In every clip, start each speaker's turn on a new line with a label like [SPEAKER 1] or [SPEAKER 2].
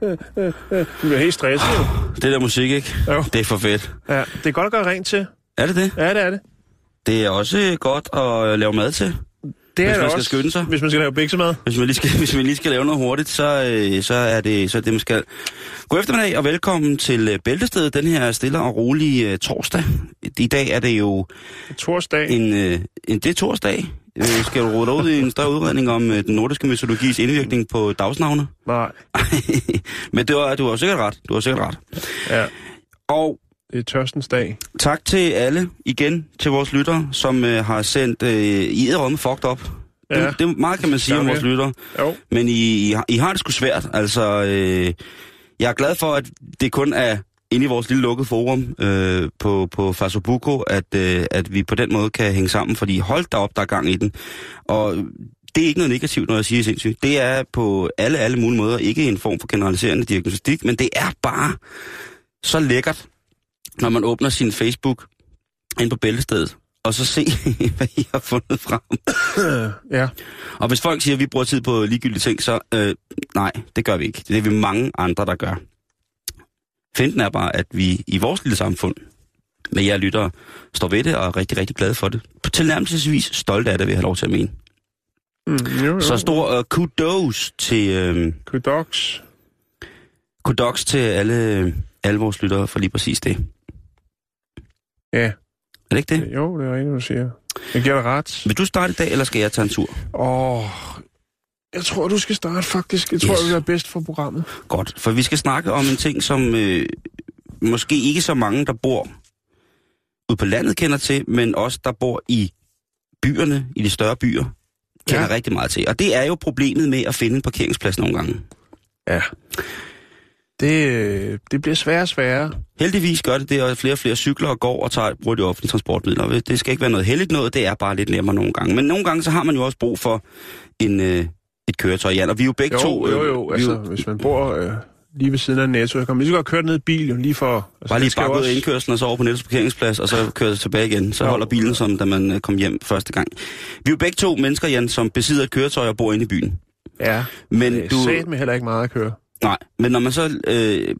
[SPEAKER 1] Du bliver helt stresset.
[SPEAKER 2] Det der musik, ikke?
[SPEAKER 1] Jo.
[SPEAKER 2] Det er for fedt.
[SPEAKER 1] Ja, det er godt at gøre rent til.
[SPEAKER 2] Er det det?
[SPEAKER 1] Ja, det er det.
[SPEAKER 2] Det er også godt at lave mad til.
[SPEAKER 1] Det
[SPEAKER 2] Hvis
[SPEAKER 1] er
[SPEAKER 2] man
[SPEAKER 1] det
[SPEAKER 2] skal
[SPEAKER 1] også,
[SPEAKER 2] skynde sig.
[SPEAKER 1] Hvis man skal lave biksemad.
[SPEAKER 2] Hvis man lige skal, hvis man lige skal lave noget hurtigt, så, øh, så, er, det, så er det, man skal. God eftermiddag og velkommen til øh, Bæltestedet, den her stille og rolige øh, torsdag. I dag er det jo
[SPEAKER 1] Torsdag.
[SPEAKER 2] en, øh, en det er torsdag. Øh, skal du råde ud i en større udredning om øh, den nordiske mytologis indvirkning på dagsnavne?
[SPEAKER 1] Nej.
[SPEAKER 2] Men det var, du har sikkert ret. Du har sikkert ret.
[SPEAKER 1] Ja,
[SPEAKER 2] Og
[SPEAKER 1] det er tørstens dag.
[SPEAKER 2] Tak til alle igen, til vores lyttere, som øh, har sendt øh, I med fucked. Det,
[SPEAKER 1] Ja.
[SPEAKER 2] det er meget, kan man sige om vores lyttere.
[SPEAKER 1] Jo.
[SPEAKER 2] Men I, I, har- I har det sgu svært. Altså, øh, jeg er glad for, at det kun er inde i vores lille lukkede forum øh, på, på Fasobuko, at, øh, at vi på den måde kan hænge sammen, fordi hold da op, der er gang i den. Og det er ikke noget negativt, når jeg siger sindssygt. Det er på alle, alle mulige måder ikke en form for generaliserende diagnostik, men det er bare så lækkert, når man åbner sin Facebook ind på bæltestedet, og så se, hvad I har fundet frem.
[SPEAKER 1] Ja.
[SPEAKER 2] Og hvis folk siger, at vi bruger tid på ligegyldige ting, så øh, nej, det gør vi ikke. Det er vi mange andre, der gør. Finten er bare, at vi i vores lille samfund, med jer lyttere, står ved det og er rigtig, rigtig glade for det. På tilnærmelsesvis stolte af det, vil jeg have lov til at mene.
[SPEAKER 1] Mm, jo, jo.
[SPEAKER 2] Så stor uh, kudos til, øh,
[SPEAKER 1] Kudoks.
[SPEAKER 2] kudos til alle, alle vores lyttere for lige præcis det.
[SPEAKER 1] Ja.
[SPEAKER 2] Er det ikke det?
[SPEAKER 1] Jo, det er rigtigt, du siger. Jeg giver dig ret.
[SPEAKER 2] Vil du starte i dag, eller skal jeg tage en tur?
[SPEAKER 1] Åh, jeg tror, du skal starte faktisk. Jeg tror,
[SPEAKER 2] Yes.
[SPEAKER 1] det være bedst for programmet.
[SPEAKER 2] Godt, for vi skal snakke om en ting, som øh, måske ikke så mange, der bor ude på landet, kender til, men også der bor i byerne, i de større byer, kender
[SPEAKER 1] Ja.
[SPEAKER 2] rigtig meget til. Og det er jo problemet med at finde en parkeringsplads nogle gange.
[SPEAKER 1] Ja. Det, øh, det bliver sværere og sværere.
[SPEAKER 2] Heldigvis gør det det, at flere og flere cykler og går og tager, bruger de offentlige transportmidler. Det skal ikke være noget heldigt noget, det er bare lidt nemmere nogle gange. Men nogle gange, så har man jo også brug for en, øh, et køretøj, Jan. Og vi er jo begge
[SPEAKER 1] Jo,
[SPEAKER 2] to...
[SPEAKER 1] jo, jo.
[SPEAKER 2] vi er
[SPEAKER 1] Altså, hvis man bor øh, lige ved siden af Netto, så kan man lige så godt køre ned i bil, jo, lige for... Altså,
[SPEAKER 2] Bare lige
[SPEAKER 1] jo
[SPEAKER 2] bakke ud af indkørslen og så over på Nettos parkeringsplads, og så kører tilbage igen. Så
[SPEAKER 1] Jo.
[SPEAKER 2] holder bilen, som da man øh, kom hjem første gang. Vi er jo begge to mennesker, Jan, som besidder et køretøj og bor inde i byen.
[SPEAKER 1] Ja,
[SPEAKER 2] Men
[SPEAKER 1] det er
[SPEAKER 2] du...
[SPEAKER 1] sat med heller ikke meget at køre.
[SPEAKER 2] Nej, men når man så... Øh,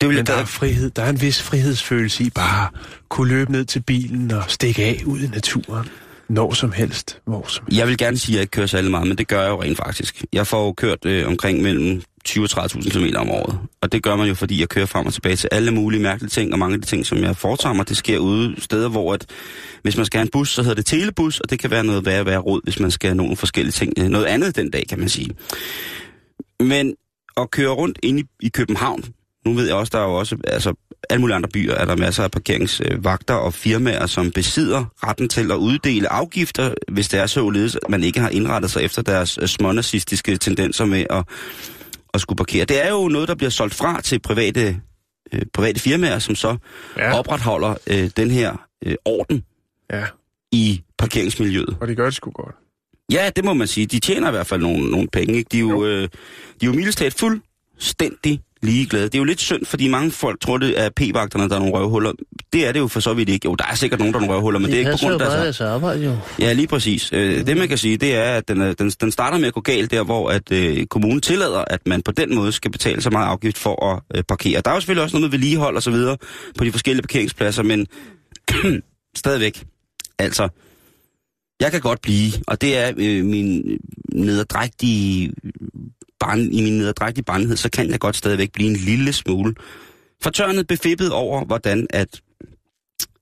[SPEAKER 2] det vil
[SPEAKER 1] Men der er frihed, der er en vis frihedsfølelse i bare at kunne løbe ned til bilen og stikke af ud i naturen. Når som helst, hvor som helst.
[SPEAKER 2] Jeg vil gerne sige, at jeg ikke kører særlig meget, men det gør jeg jo rent faktisk. Jeg får jo kørt øh, omkring mellem 20 og 30.000 km om året. Og det gør man jo, fordi jeg kører frem og tilbage til alle mulige mærkelige ting, og mange af de ting, som jeg foretager mig, det sker ude steder, hvor at, hvis man skal have en bus, så hedder det telebus, og det kan være noget værre, værre råd, hvis man skal have nogle forskellige ting. øh, Noget andet den dag, kan man sige. Men at køre rundt ind i, i København, nu ved jeg også, der er jo også, altså alle mulige andre byer, er der masser af parkeringsvagter og firmaer, som besidder retten til at uddele afgifter, hvis det er således, at man ikke har indrettet sig efter deres øh, smånazistiske tendenser med at, at skulle parkere. Det er jo noget, der bliver solgt fra til private, øh, private firmaer, som så
[SPEAKER 1] Ja.
[SPEAKER 2] opretholder øh, den her øh, orden
[SPEAKER 1] Ja,
[SPEAKER 2] i parkeringsmiljøet.
[SPEAKER 1] og det gør det sgu godt.
[SPEAKER 2] Ja, det må man sige. De tjener i hvert fald nogle, nogle penge. Ikke? De er jo,
[SPEAKER 1] Jo.
[SPEAKER 2] øh, de er jo mildest talt fuldstændig ligeglade. Det er jo lidt synd, fordi mange folk tror, det er p-vagterne, der er nogle røvhuller. Det er det jo for så vidt ikke. Jo, der er sikkert nogen, der er nogle røvhuller, men det er ikke på grund af deres...
[SPEAKER 3] arbejde, jo.
[SPEAKER 2] Ja, lige præcis. Øh, det man kan sige, det er, at den, er- den, den starter med at gå galt der, hvor at, øh, kommunen tillader, at man på den måde skal betale så meget afgift for at øh, parkere. Der er jo selvfølgelig også noget med vedligehold og så videre på de forskellige parkeringspladser, men stadigvæk. Altså, jeg kan godt blive, og det er øh, min nederdrægtige barn, i min nederdrægtige barnhed, så kan jeg godt stadigvæk blive en lille smule fortørnet, befippet over, hvordan at,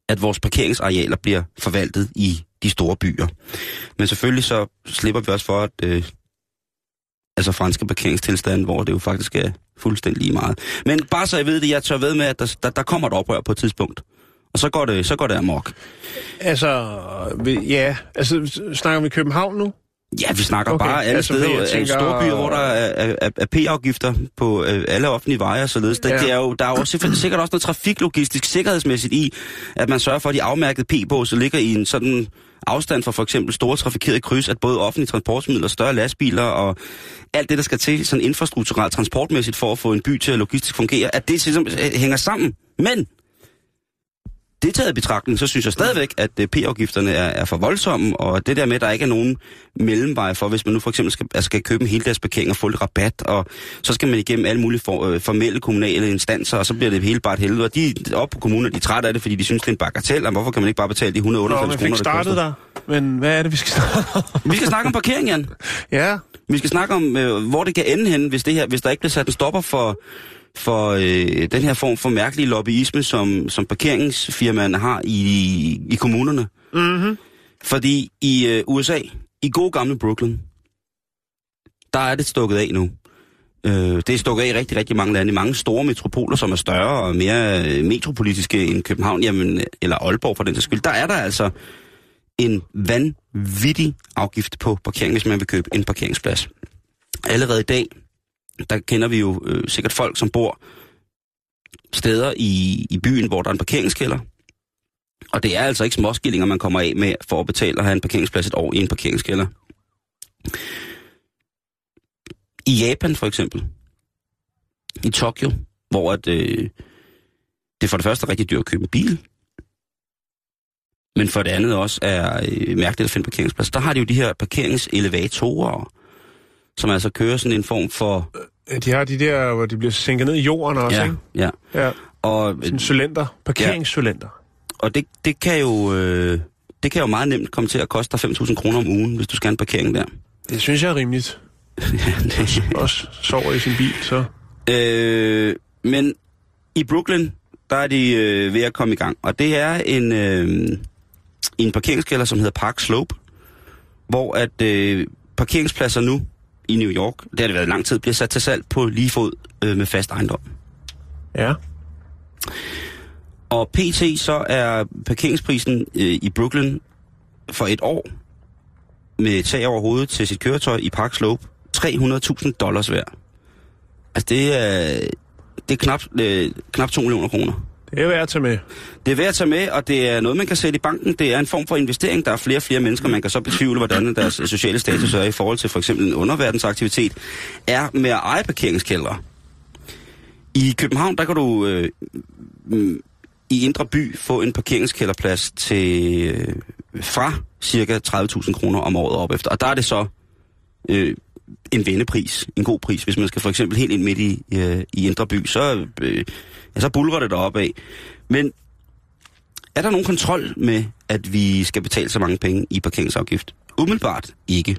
[SPEAKER 2] at vores parkeringsarealer bliver forvaltet i de store byer. Men selvfølgelig så slipper vi også for, at, øh, altså franske parkeringstilstande, hvor det jo faktisk er fuldstændig lige meget. Men bare så jeg ved det, jeg tør ved med, at der, der, der kommer et oprør på et tidspunkt. Og så går det, så går det amok.
[SPEAKER 1] Altså, ja, altså, snakker vi København nu?
[SPEAKER 2] Ja, vi snakker
[SPEAKER 1] Okay,
[SPEAKER 2] bare alle
[SPEAKER 1] altså,
[SPEAKER 2] steder,
[SPEAKER 1] jeg
[SPEAKER 2] tænker... store byer, hvor der er, er, er, er P-afgifter på øh, alle offentlige veje og således. Det,
[SPEAKER 1] Ja.
[SPEAKER 2] det er jo, der er jo sikkert også noget trafiklogistisk sikkerhedsmæssigt i, at man sørger for, at de afmærkede P-båse ligger i en sådan afstand fra for eksempel store trafikerede kryds, at både offentlige transportmidler, større lastbiler og alt det, der skal til sådan infrastrukturelt transportmæssigt for at få en by til at logistisk fungere, at det simpelthen hænger sammen. Men det taget i betragtning, så synes jeg stadigvæk, at øh, P-afgifterne er, er for voldsomme, og det der med, at der ikke er nogen mellemvej for, hvis man nu for eksempel skal, altså skal købe en heldagsparkering og få lidt rabat, og så skal man igennem alle mulige for, øh, formelle kommunale instanser, og så bliver det hele bare et helvede. Og de op på kommunen, de er trætte af det, fordi de synes, det er en bagatel, og hvorfor kan man ikke bare betale de
[SPEAKER 1] Nå,
[SPEAKER 2] 198
[SPEAKER 1] man
[SPEAKER 2] kroner,
[SPEAKER 1] fik
[SPEAKER 2] det
[SPEAKER 1] startet
[SPEAKER 2] koster?
[SPEAKER 1] der. Men hvad er det, vi skal snakke om?
[SPEAKER 2] Vi skal snakke om parkering, Jan.
[SPEAKER 1] ja,
[SPEAKER 2] Vi skal snakke om, øh, hvor det kan ende hen, hvis, det her, hvis der ikke bliver sat en stopper for, for øh, den her form for mærkelige lobbyisme, som, som parkeringsfirmaerne har i, i kommunerne.
[SPEAKER 1] mm-hmm.
[SPEAKER 2] Fordi i øh, USA, i god gamle Brooklyn, der er det stukket af nu. Øh, det er stukket af i rigtig, rigtig mange lande. I mange store metropoler, som er større og mere øh, metropolitiske end København, jamen, eller Aalborg for den sags skyld, der er der altså en vanvittig afgift på parkering, hvis man vil købe en parkeringsplads. Allerede i dag, der kender vi jo øh, sikkert folk, som bor steder i, i byen, hvor der er en parkeringskælder. Og det er altså ikke småskillinger, man kommer af med for at betale og have en parkeringsplads et år i en parkeringskælder. I Japan for eksempel, i Tokyo, hvor at, øh, det for det første er rigtig dyrt at købe en bil, men for det andet også er øh, mærkeligt at finde parkeringsplads. Der har de jo de her parkeringselevatorer, som altså kører sådan en form for...
[SPEAKER 1] De har de der, hvor de bliver sænket ned i jorden også,
[SPEAKER 2] ja,
[SPEAKER 1] ikke?
[SPEAKER 2] ja.
[SPEAKER 1] Ja,
[SPEAKER 2] Og,
[SPEAKER 1] sådan cylinder. Parkeringscylinder.
[SPEAKER 2] og det, det, kan jo, øh, det kan jo meget nemt komme til at koste dig 5.000 kroner om ugen, hvis du skal have en parkering der.
[SPEAKER 1] Det synes jeg er rimeligt. Også sover i sin bil, så...
[SPEAKER 2] Øh, men i Brooklyn, der er de øh, ved at komme i gang. Og det er en, øh, en parkeringskælder, som hedder Park Slope, hvor at øh, parkeringspladser nu i New York, det har det været lang tid, bliver sat til salg på lige fod øh, med fast ejendom.
[SPEAKER 1] Ja.
[SPEAKER 2] Og pt. så er parkeringsprisen øh, i Brooklyn for et år med tag over hovedet til sit køretøj i Park Slope 300.000 dollars værd. Altså det er, det er knap, øh, knap 2 millioner kroner.
[SPEAKER 1] Det er værd at tage med.
[SPEAKER 2] Det er værd at tage med, og det er noget, man kan sætte i banken. Det er en form for investering. Der er flere og flere mennesker, man kan så betvivle, hvordan deres sociale status er i forhold til for eksempel en underverdensaktivitet, er med at eje parkeringskældre. I København, der kan du øh, mm, i Indre By få en parkeringskælderplads til øh, fra cirka 30.000 kroner om året op efter. Og der er det så øh, en vendepris, en god pris. Hvis man skal for eksempel helt ind midt i, øh, i Indre By, så, øh, ja, så bulrer det deroppe af. Men er der nogen kontrol med, at vi skal betale så mange penge i parkeringsafgift? Umiddelbart ikke.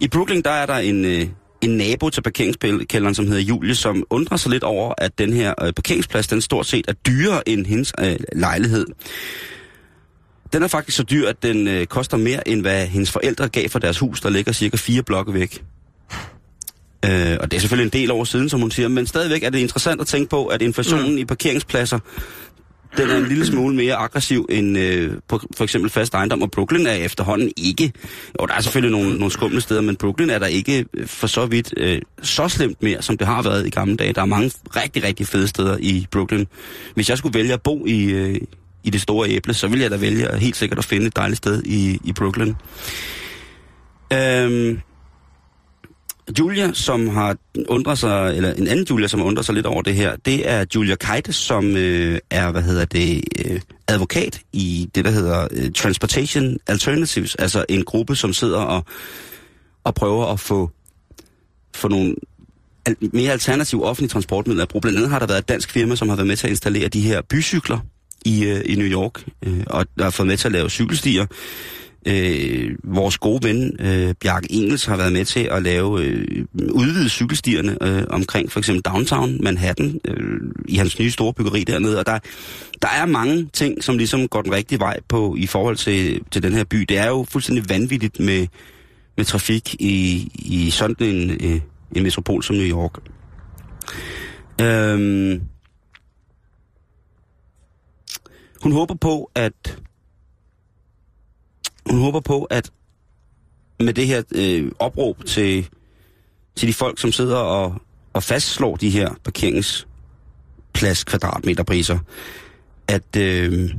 [SPEAKER 2] I Brooklyn, der er der en, øh, en nabo til parkeringskælderen, som hedder Julie, som undrer sig lidt over, at den her øh, parkeringsplads, den stort set er dyrere end hendes øh, lejlighed. Den er faktisk så dyr, at den øh, koster mere, end hvad hendes forældre gav for deres hus, der ligger cirka fire blokke væk. Øh, og det er selvfølgelig en del år siden, som hun siger, men stadigvæk er det interessant at tænke på, at inflationen mm. i parkeringspladser, den er en lille smule mere aggressiv end øh, på for eksempel fast ejendom, og Brooklyn er efterhånden ikke, og der er selvfølgelig nogle, nogle skumle steder, men Brooklyn er der ikke øh, for så vidt øh, så slemt mere, som det har været i gamle dage. Der er mange rigtig, rigtig fede steder i Brooklyn. Hvis jeg skulle vælge at bo i, øh, i det store æble, så ville jeg da vælge helt sikkert at finde et dejligt sted i, i Brooklyn. Øhm, Julia, som har undret sig, eller en anden Julia, som har undret sig lidt over det her, det er Julia Keite, som øh, er, hvad hedder det, øh, advokat i det, der hedder øh, Transportation Alternatives, altså en gruppe, som sidder og, og prøver at få, få nogle al- mere alternative offentlige transportmidler. Blandt andet har der været et dansk firma, som har været med til at installere de her bycykler i, øh, i New York, øh, og der har fået med til at lave cykelstier. Øh, vores gode ven, øh, Bjarke Engels, har været med til at lave øh, udvide cykelstierne øh, omkring for eksempel downtown Manhattan, øh, i hans nye store byggeri dernede. Og der, der er mange ting, som ligesom går den rigtige vej på i forhold til, til den her by. Det er jo fuldstændig vanvittigt med, med trafik i, i sådan en, øh, en metropol som New York. Øhm, hun håber på, at hun håber på, at med det her øh, opråb til, til de folk, som sidder og, og fastslår de her parkeringsplads kvadratmeterpriser, at, øh,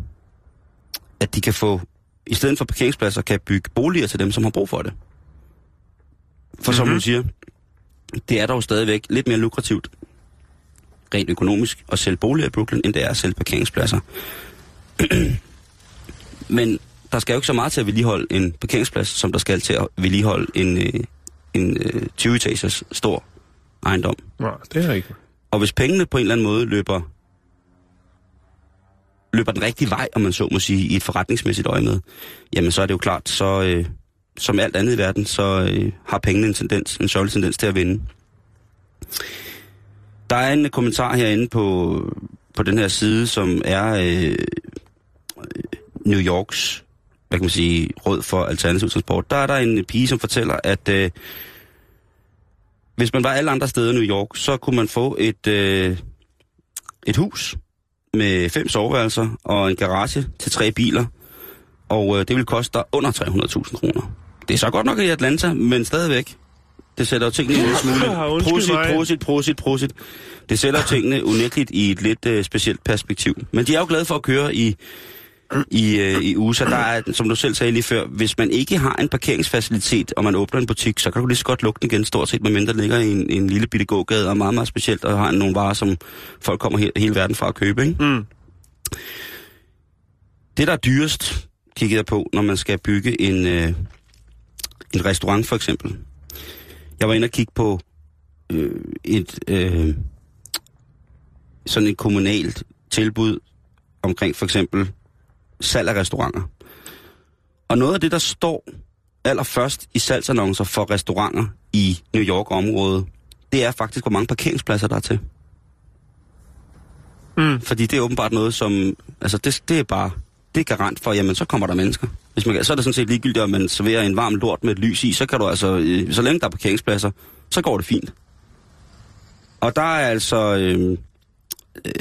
[SPEAKER 2] at de kan få, i stedet for parkeringspladser, kan bygge boliger til dem, som har brug for det. For mm-hmm. som hun siger, det er dog stadigvæk lidt mere lukrativt, rent økonomisk, at sælge boliger i Brooklyn, end det er at sælge parkeringspladser. Men der skal jo ikke så meget til at vedligeholde en parkeringsplads, som der skal til at vedligeholde en, øh, en øh, 20-etagers stor ejendom.
[SPEAKER 1] Nej, det er rigtigt.
[SPEAKER 2] Og hvis pengene på en eller anden måde løber, løber den rigtige vej, om man så må sige, i et forretningsmæssigt øje med, jamen så er det jo klart, så øh, som alt andet i verden, så øh, har pengene en tendens, en sørgelig tendens til at vinde. Der er en kommentar herinde på, på den her side, som er øh, New Yorks, hvad kan man sige, råd for alternativ transport. Der er der en pige, som fortæller, at øh, hvis man var alle andre steder i New York, så kunne man få et, øh, et hus med fem soveværelser og en garage til tre biler. Og øh, det vil koste dig under 300.000 kroner. Det er så godt nok i Atlanta, men stadigvæk. Det sætter jo tingene en lille smule... Prosit, prosit, prosit, prosit. Det sætter tingene unægteligt i et lidt øh, specielt perspektiv. Men de er jo glade for at køre i, i, øh, i USA. Der er, som du selv sagde lige før, hvis man ikke har en parkeringsfacilitet, og man åbner en butik, så kan du lige så godt lukke den igen, stort set, medmindre der ligger i en, en lille bitte gågade, og meget, meget specielt, og har nogle varer, som folk kommer he, hele verden fra at købe, ikke?
[SPEAKER 1] Mm.
[SPEAKER 2] Det, der er dyrest, kigger jeg på, når man skal bygge en, øh, en restaurant for eksempel. Jeg var inde og kigge på øh, et øh, sådan et kommunalt tilbud omkring for eksempel salg af restauranter. Og noget af det, der står allerførst i salgsannoncer for restauranter i New York-området, det er faktisk, hvor mange parkeringspladser der er til.
[SPEAKER 1] Mm.
[SPEAKER 2] Fordi det er åbenbart noget, som... Altså, det, det er bare... Det er garant for, jamen, så kommer der mennesker. Hvis man, så er det sådan set ligegyldigt, om man serverer en varm lort med et lys i, så kan du altså... øh, Så længe der er parkeringspladser, så går det fint. Og der er altså... Øh, øh,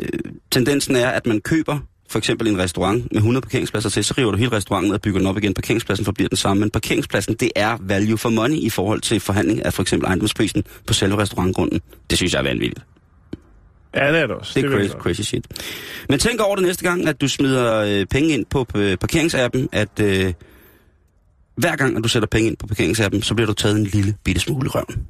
[SPEAKER 2] tendensen er, at man køber for eksempel en restaurant med 100 parkeringspladser til, så river du hele restauranten og bygger den op igen. Parkeringspladsen forbliver den samme, men parkeringspladsen, det er value for money i forhold til forhandling af for eksempel ejendomsprisen på selve restaurantgrunden. Det synes jeg er vanvittigt.
[SPEAKER 1] Ja, det er det også.
[SPEAKER 2] Det er crazy, crazy shit. Men tænk over det næste gang, at du smider øh, penge ind på øh, parkeringsappen, at øh, hver gang, at du sætter penge ind på parkeringsappen, så bliver du taget en lille bitte smule røven.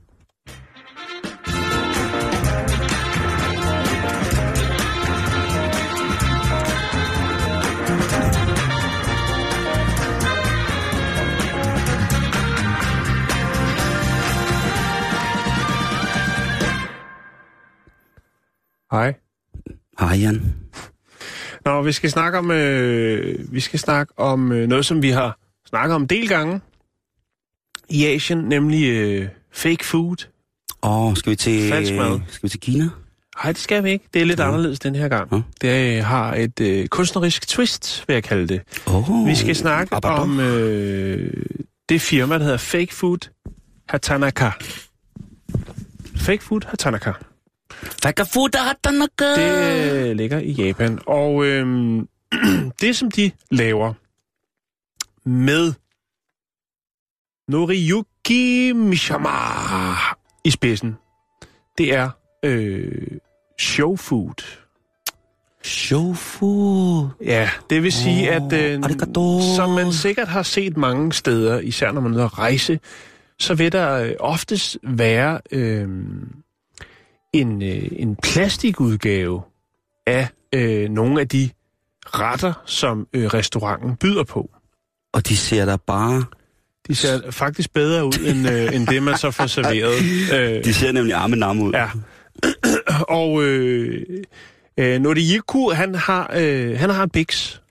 [SPEAKER 1] Hej.
[SPEAKER 2] Hej Jan.
[SPEAKER 1] Nå, vi skal snakke om, øh, vi skal snakke om øh, noget, som vi har snakket om en del gange i Asien, nemlig øh, fake food.
[SPEAKER 2] Åh, oh, skal vi til...
[SPEAKER 1] Falsk mad.
[SPEAKER 2] Skal vi til Kina?
[SPEAKER 1] Nej, det skal vi ikke. Det er lidt
[SPEAKER 2] Ja.
[SPEAKER 1] anderledes den her gang.
[SPEAKER 2] Ja.
[SPEAKER 1] Det øh, har et øh, kunstnerisk twist, vil jeg kalde det.
[SPEAKER 2] Oh,
[SPEAKER 1] Vi skal snakke
[SPEAKER 2] Abadon.
[SPEAKER 1] om øh, det firma, der hedder Fake Food Hatanaka. Fake Food Hatanaka. Det øh, ligger i Japan. Og øh, det, som de laver med Noriyuki Mishama i spidsen, det er øh, show food.
[SPEAKER 2] Shofu.
[SPEAKER 1] Ja, det vil sige,
[SPEAKER 2] Åh,
[SPEAKER 1] at øh,
[SPEAKER 2] arigato.
[SPEAKER 1] som man sikkert har set mange steder, især når man er ude at rejse, så vil der øh, oftest være øh, en, øh, en plastikudgave af øh, nogle af de retter, som øh, restauranten byder på.
[SPEAKER 2] Og de ser der bare...
[SPEAKER 1] De ser faktisk bedre ud, end, øh, end det, man så får serveret. Øh,
[SPEAKER 2] De ser nemlig arme nam ud.
[SPEAKER 1] Ja. og øh, øh, Noriyuku, han har, øh, han har en biks.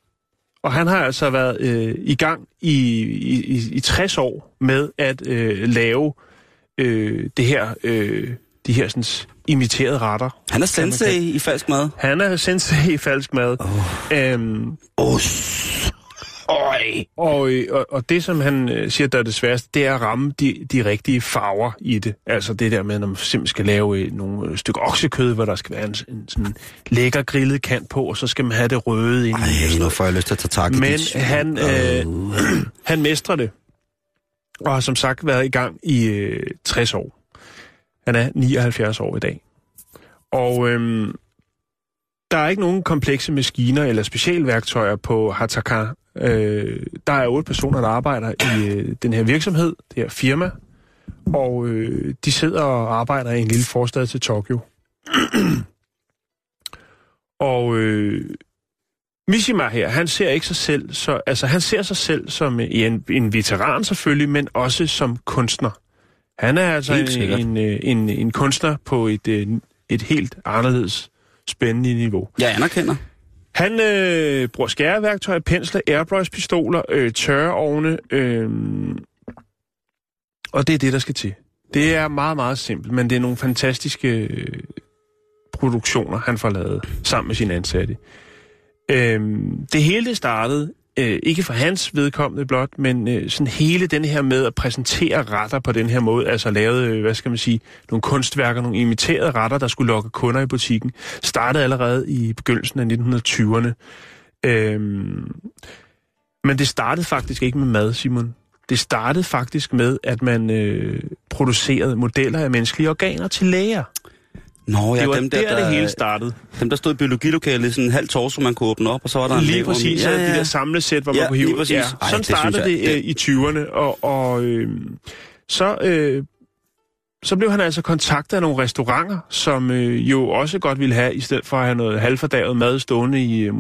[SPEAKER 1] Og han har altså været øh, i gang i, i, i, i 60 år med at øh, lave øh, det her, øh, de her sådan, imiterede retter.
[SPEAKER 2] Han er sensei i falsk mad.
[SPEAKER 1] Han er sensei i falsk mad.
[SPEAKER 2] Oh.
[SPEAKER 1] Øhm,
[SPEAKER 2] Os. Øj!
[SPEAKER 1] Og, og, og det, som han øh, siger, der er det sværeste, det er at ramme de, de rigtige farver i det. Altså det der med, når man simpelthen skal lave øh, nogle øh, stykker oksekød, hvor der skal være en, en sådan lækker grillet kant på, og så skal man have det røde ind i.
[SPEAKER 2] Ej, nu får jeg lyst til at tage tak i
[SPEAKER 1] Men
[SPEAKER 2] dit-
[SPEAKER 1] han, øh, han mestrer det, og har som sagt været i gang i øh, 60 år. Han er 79 år i dag. Og øhm, der er ikke nogen komplekse maskiner eller specialværktøjer på Hataka. Øh, der er otte personer, der arbejder i øh, den her virksomhed, det her firma, og øh, de sidder og arbejder i en lille forstad til Tokyo. og øh, Mishima her, han ser ikke sig selv, så, altså han ser sig selv som en, en veteran selvfølgelig, men også som kunstner. Han er altså en, en, øh, en, en kunstner på et, øh, et helt anderledes spændende niveau.
[SPEAKER 2] Jeg anerkender.
[SPEAKER 1] Han øh, bruger skæreværktøjer, pensler, airbrush-pistoler, øh, tørreovne, øh, og det er det, der skal til. Det er meget, meget simpelt, men det er nogle fantastiske øh, produktioner, han får lavet sammen med sine ansatte. Øh, det hele startede, øh, ikke for hans vedkommende blot, men øh, sådan hele den her med at præsentere retter på den her måde, altså lavet, øh, hvad skal man sige, nogle kunstværker, nogle imiterede retter, der skulle lokke kunder i butikken, startede allerede i begyndelsen af 1920'erne. Øhm, men det startede faktisk ikke med mad, Simon. Det startede faktisk med, at man øh, producerede modeller af menneskelige organer til læger.
[SPEAKER 2] Nå, ja,
[SPEAKER 1] det var
[SPEAKER 2] dem der,
[SPEAKER 1] der,
[SPEAKER 2] der,
[SPEAKER 1] det hele startede.
[SPEAKER 2] dem, der stod i biologilokalet, sådan en halv torso, man kunne åbne op, og så var der en
[SPEAKER 1] Lige
[SPEAKER 2] lever
[SPEAKER 1] præcis, ja, ja. de der samlesæt, hvor
[SPEAKER 2] Ja,
[SPEAKER 1] man kunne hive. Ja,
[SPEAKER 2] Ej,
[SPEAKER 1] sådan
[SPEAKER 2] det
[SPEAKER 1] startede
[SPEAKER 2] jeg-
[SPEAKER 1] det,
[SPEAKER 2] det-
[SPEAKER 1] øh, i 20'erne, og, og øh, så, øh, så blev han altså kontaktet af nogle restauranter, som øh, jo også godt ville have, i stedet for at have noget halvfordavet mad stående i, øh,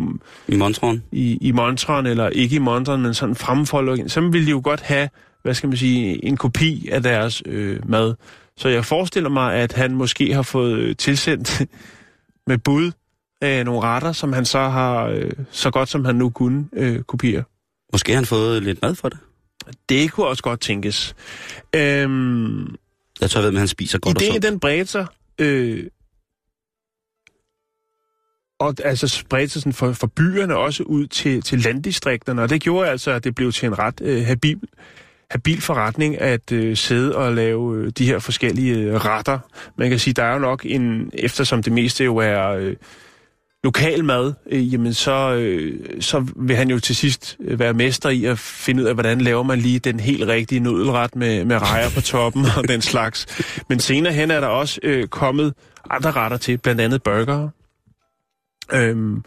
[SPEAKER 2] I Montron.
[SPEAKER 1] i, i montren, eller ikke i montren, men sådan fremfoldet, så ville de jo godt have, hvad skal man sige, en kopi af deres øh, mad. Så jeg forestiller mig, at han måske har fået øh, tilsendt med bud af nogle retter, som han så har, øh, så godt som han nu kunne, øh, kopiere.
[SPEAKER 2] Måske har han fået lidt mad for det.
[SPEAKER 1] Det kunne også godt tænkes. Øhm,
[SPEAKER 2] Jeg tror, jeg ved, at han spiser godt og
[SPEAKER 1] ideen
[SPEAKER 2] sundt.
[SPEAKER 1] den bredte sig, øh, og altså spredte sig sådan for, for byerne også ud til, til landdistrikterne, og det gjorde altså, at det blev til en ret øh, habil, habil forretning at øh, sidde og lave øh, de her forskellige øh, retter. Man kan sige, der er jo nok en, eftersom det meste jo er øh, lokal mad, øh, jamen så, øh, så vil han jo til sidst øh, være mester i at finde ud af, hvordan laver man lige den helt rigtige nudelret med, med rejer på toppen og den slags. Men senere hen er der også øh, kommet andre retter til, blandt andet burger. Øhm,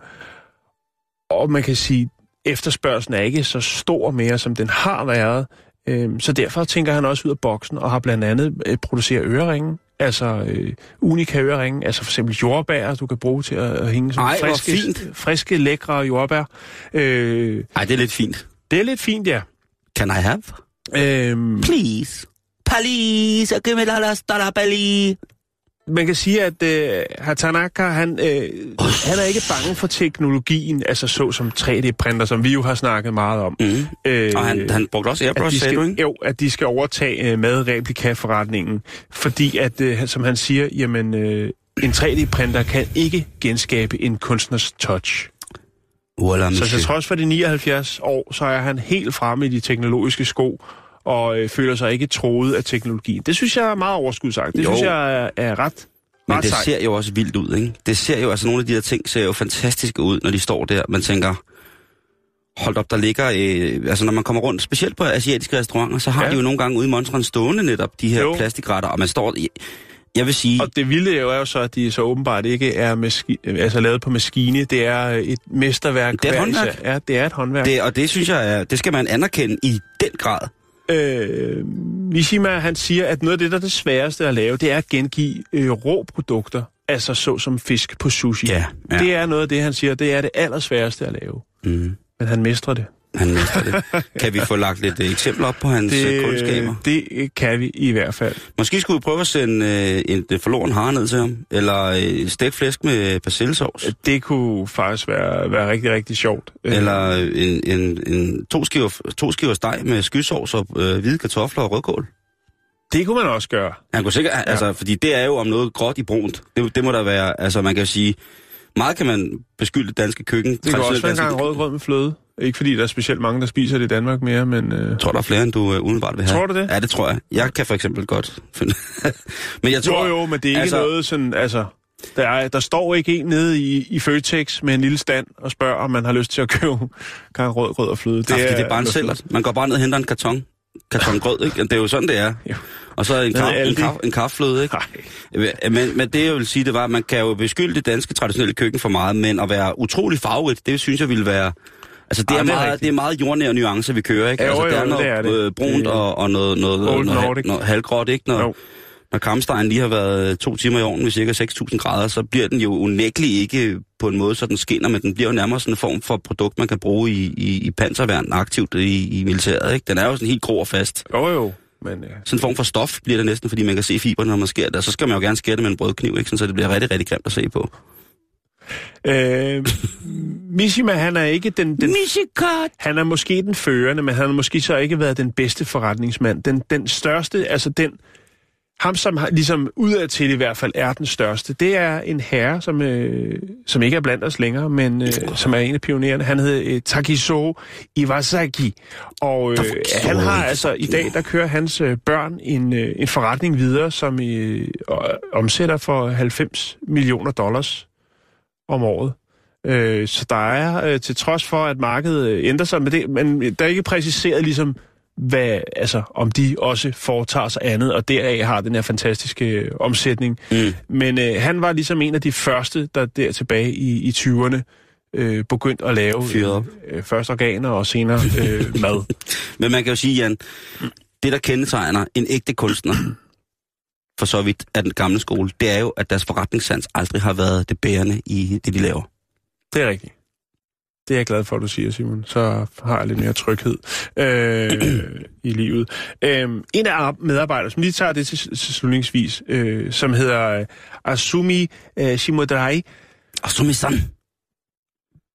[SPEAKER 1] og man kan sige, efterspørgselen er ikke så stor mere, som den har været. Øhm, så derfor tænker han også ud af boksen og har blandt andet øh, produceret øreringe. Altså øh, unika øreringe, altså for eksempel jordbær, du kan bruge til at, at hænge sådan
[SPEAKER 2] Ej,
[SPEAKER 1] friske,
[SPEAKER 2] fint.
[SPEAKER 1] friske, lækre jordbær. Øh,
[SPEAKER 2] Ej, det er lidt fint.
[SPEAKER 1] det er lidt fint, ja.
[SPEAKER 2] Can I have?
[SPEAKER 1] Øhm,
[SPEAKER 2] Please. Please, give me the dollar belly.
[SPEAKER 1] Man kan sige, at øh, Hatanaka, han, øh, han er ikke bange for teknologien, altså så som 3D-printer, som vi jo har snakket meget om.
[SPEAKER 2] Mm.
[SPEAKER 1] Øh,
[SPEAKER 2] Og han, han brugte også airbrush,
[SPEAKER 1] de
[SPEAKER 2] sagde du, ikke?
[SPEAKER 1] jo, at de skal overtage øh, madreplika-forretningen, fordi at, øh, som han siger, jamen, øh, en 3D-printer kan ikke genskabe en kunstners touch.
[SPEAKER 2] Voilà,
[SPEAKER 1] Så til trods for de 79 år, så er han helt fremme i de teknologiske sko, og øh, føler sig ikke troet af teknologien. Det synes jeg er meget overskudsagt. Det
[SPEAKER 2] Jo.
[SPEAKER 1] synes jeg er, er ret,
[SPEAKER 2] Men det ser jo også vildt ud, ikke? Det ser jo, altså nogle af de her ting ser jo fantastiske ud, når de står der. Man tænker, hold op, der ligger, øh, altså når man kommer rundt, specielt på asiatiske restauranter, så har
[SPEAKER 1] Ja.
[SPEAKER 2] de jo nogle gange ude i Montron stående netop de her
[SPEAKER 1] Jo.
[SPEAKER 2] plastikretter, og man står, jeg, jeg vil sige,
[SPEAKER 1] Og det vilde jo er jo så, at de så åbenbart ikke er maski- altså lavet på maskine. Det er et mesterværk.
[SPEAKER 2] Det er et håndværk.
[SPEAKER 1] Ja, det er et håndværk.
[SPEAKER 2] det, og det synes jeg, er, det skal man anerkende i den grad.
[SPEAKER 1] Øh, Mishima, han siger, at noget af det, der er det sværeste at lave, det er at gengive øh, rå produkter. Altså så som fisk på sushi.
[SPEAKER 2] Ja, ja.
[SPEAKER 1] Det er noget af det, han siger, det er det allersværeste at lave.
[SPEAKER 2] Mm.
[SPEAKER 1] Men han mestrer det.
[SPEAKER 2] Han mister det. Kan vi få lagt lidt øh, eksempler op på hans det, kundskaber?
[SPEAKER 1] det kan vi i hvert fald.
[SPEAKER 2] Måske skulle vi prøve at sende øh, en øh, forloren hare ned til ham, eller øh, stegt flæsk med persillesovs.
[SPEAKER 1] Det kunne faktisk være, være rigtig, rigtig sjovt. Øh,
[SPEAKER 2] Eller en, en, en to, skiver, to skiver steg med skysovs og øh, hvide kartofler og rødkål.
[SPEAKER 1] Det kunne man også gøre.
[SPEAKER 2] Han kunne sikkert, ja. altså, fordi det er jo om noget gråt i brunt. Det, det må der være, altså man kan sige, meget kan man beskylde det danske køkken.
[SPEAKER 1] Det kan også være en gang rødgrød med fløde. Ikke fordi der er specielt mange, der spiser det i Danmark mere, men... Øh,
[SPEAKER 2] Jeg tror, der er flere, end du øh, umiddelbart vil have.
[SPEAKER 1] Tror du det?
[SPEAKER 2] Ja, det tror jeg. Jeg kan for eksempel godt finde... men jeg tror...
[SPEAKER 1] jo, jo, men det er ikke
[SPEAKER 2] altså-
[SPEAKER 1] noget sådan... Altså, der, er, der står ikke en nede i, i Føtex med en lille stand og spørger, om man har lyst til at købe gang rød, grød og fløde.
[SPEAKER 2] Det, er, det er bare en sælger. Man går bare ned og henter en karton. Karton grød, ikke? Det er jo sådan, det er.
[SPEAKER 1] Jo.
[SPEAKER 2] Og så en, kaffe, en, kaffe, en kaffefløde, ikke?
[SPEAKER 1] Nej.
[SPEAKER 2] Men, men det jeg vil sige, det var, at man kan jo beskylde det danske traditionelle køkken for meget, men at være utrolig farverigt, det synes jeg ville være... Altså, det,
[SPEAKER 1] Ah,
[SPEAKER 2] er,
[SPEAKER 1] det er
[SPEAKER 2] meget,
[SPEAKER 1] rigtigt.
[SPEAKER 2] det er meget jordnære nuancer, vi kører, ikke?
[SPEAKER 1] Ja,
[SPEAKER 2] altså,
[SPEAKER 1] jo,
[SPEAKER 2] det er
[SPEAKER 1] jo,
[SPEAKER 2] noget
[SPEAKER 1] det er det.
[SPEAKER 2] Øh, brunt og, og noget, noget,
[SPEAKER 1] Old
[SPEAKER 2] noget,
[SPEAKER 1] Nordic.
[SPEAKER 2] noget halvgråt, ikke? Når,
[SPEAKER 1] Jo.
[SPEAKER 2] når kampsteinen lige har været to timer i ovnen ved cirka 6.000 grader, så bliver den jo unægteligt ikke på en måde, så den skinner, men den bliver jo nærmere sådan en form for produkt, man kan bruge i, i, i panserværn aktivt i, i militæret, ikke? Den er jo sådan helt grå og fast.
[SPEAKER 1] Jo, jo. Men, øh,
[SPEAKER 2] Sådan en form for stof bliver det næsten, fordi man kan se fiberne, når man skærer det. Og så skal man jo gerne skære det med en brødkniv, ikke? Sådan, så det bliver rigtig, rigtig grimt at se på.
[SPEAKER 1] Øh, Mishima, han er ikke den... den han er måske den førende, men han har måske så ikke været den bedste forretningsmand. Den, den største, altså den... Ham, som har, ligesom udadtil i hvert fald er den største, det er en herre, som, øh, som ikke er blandt os længere, men øh, som er en af pionererne. Han hedder øh, Takiso Iwasaki. Og øh, han har altså, i dag, der kører hans øh, børn en, øh, en forretning videre, som øh, omsætter for 90 millioner dollars om året. Øh, så der er, øh, til trods for, at markedet øh, ændrer sig, men, det, men der er ikke præciseret ligesom, hvad, altså, om de også foretager sig andet, og deraf har den her fantastiske øh, omsætning.
[SPEAKER 2] Mm.
[SPEAKER 1] Men øh, han var ligesom en af de første, der der tilbage i, i 20'erne øh, begyndte at lave
[SPEAKER 2] op.
[SPEAKER 1] øh, først organer og senere øh, mad.
[SPEAKER 2] Men man kan jo sige, Jan, det der kendetegner en ægte kunstner, for så vidt af den gamle skole, det er jo, at deres forretningssans aldrig har været det bærende i det, de laver.
[SPEAKER 1] Det er rigtigt. Det er jeg glad for, at du siger, Simon. Så har jeg lidt mere tryghed øh, i livet. Øh, en af ar- medarbejdere, som lige tager det til, til slutningsvis, øh, som hedder øh, Asumi øh, Shimodai,
[SPEAKER 2] sådan.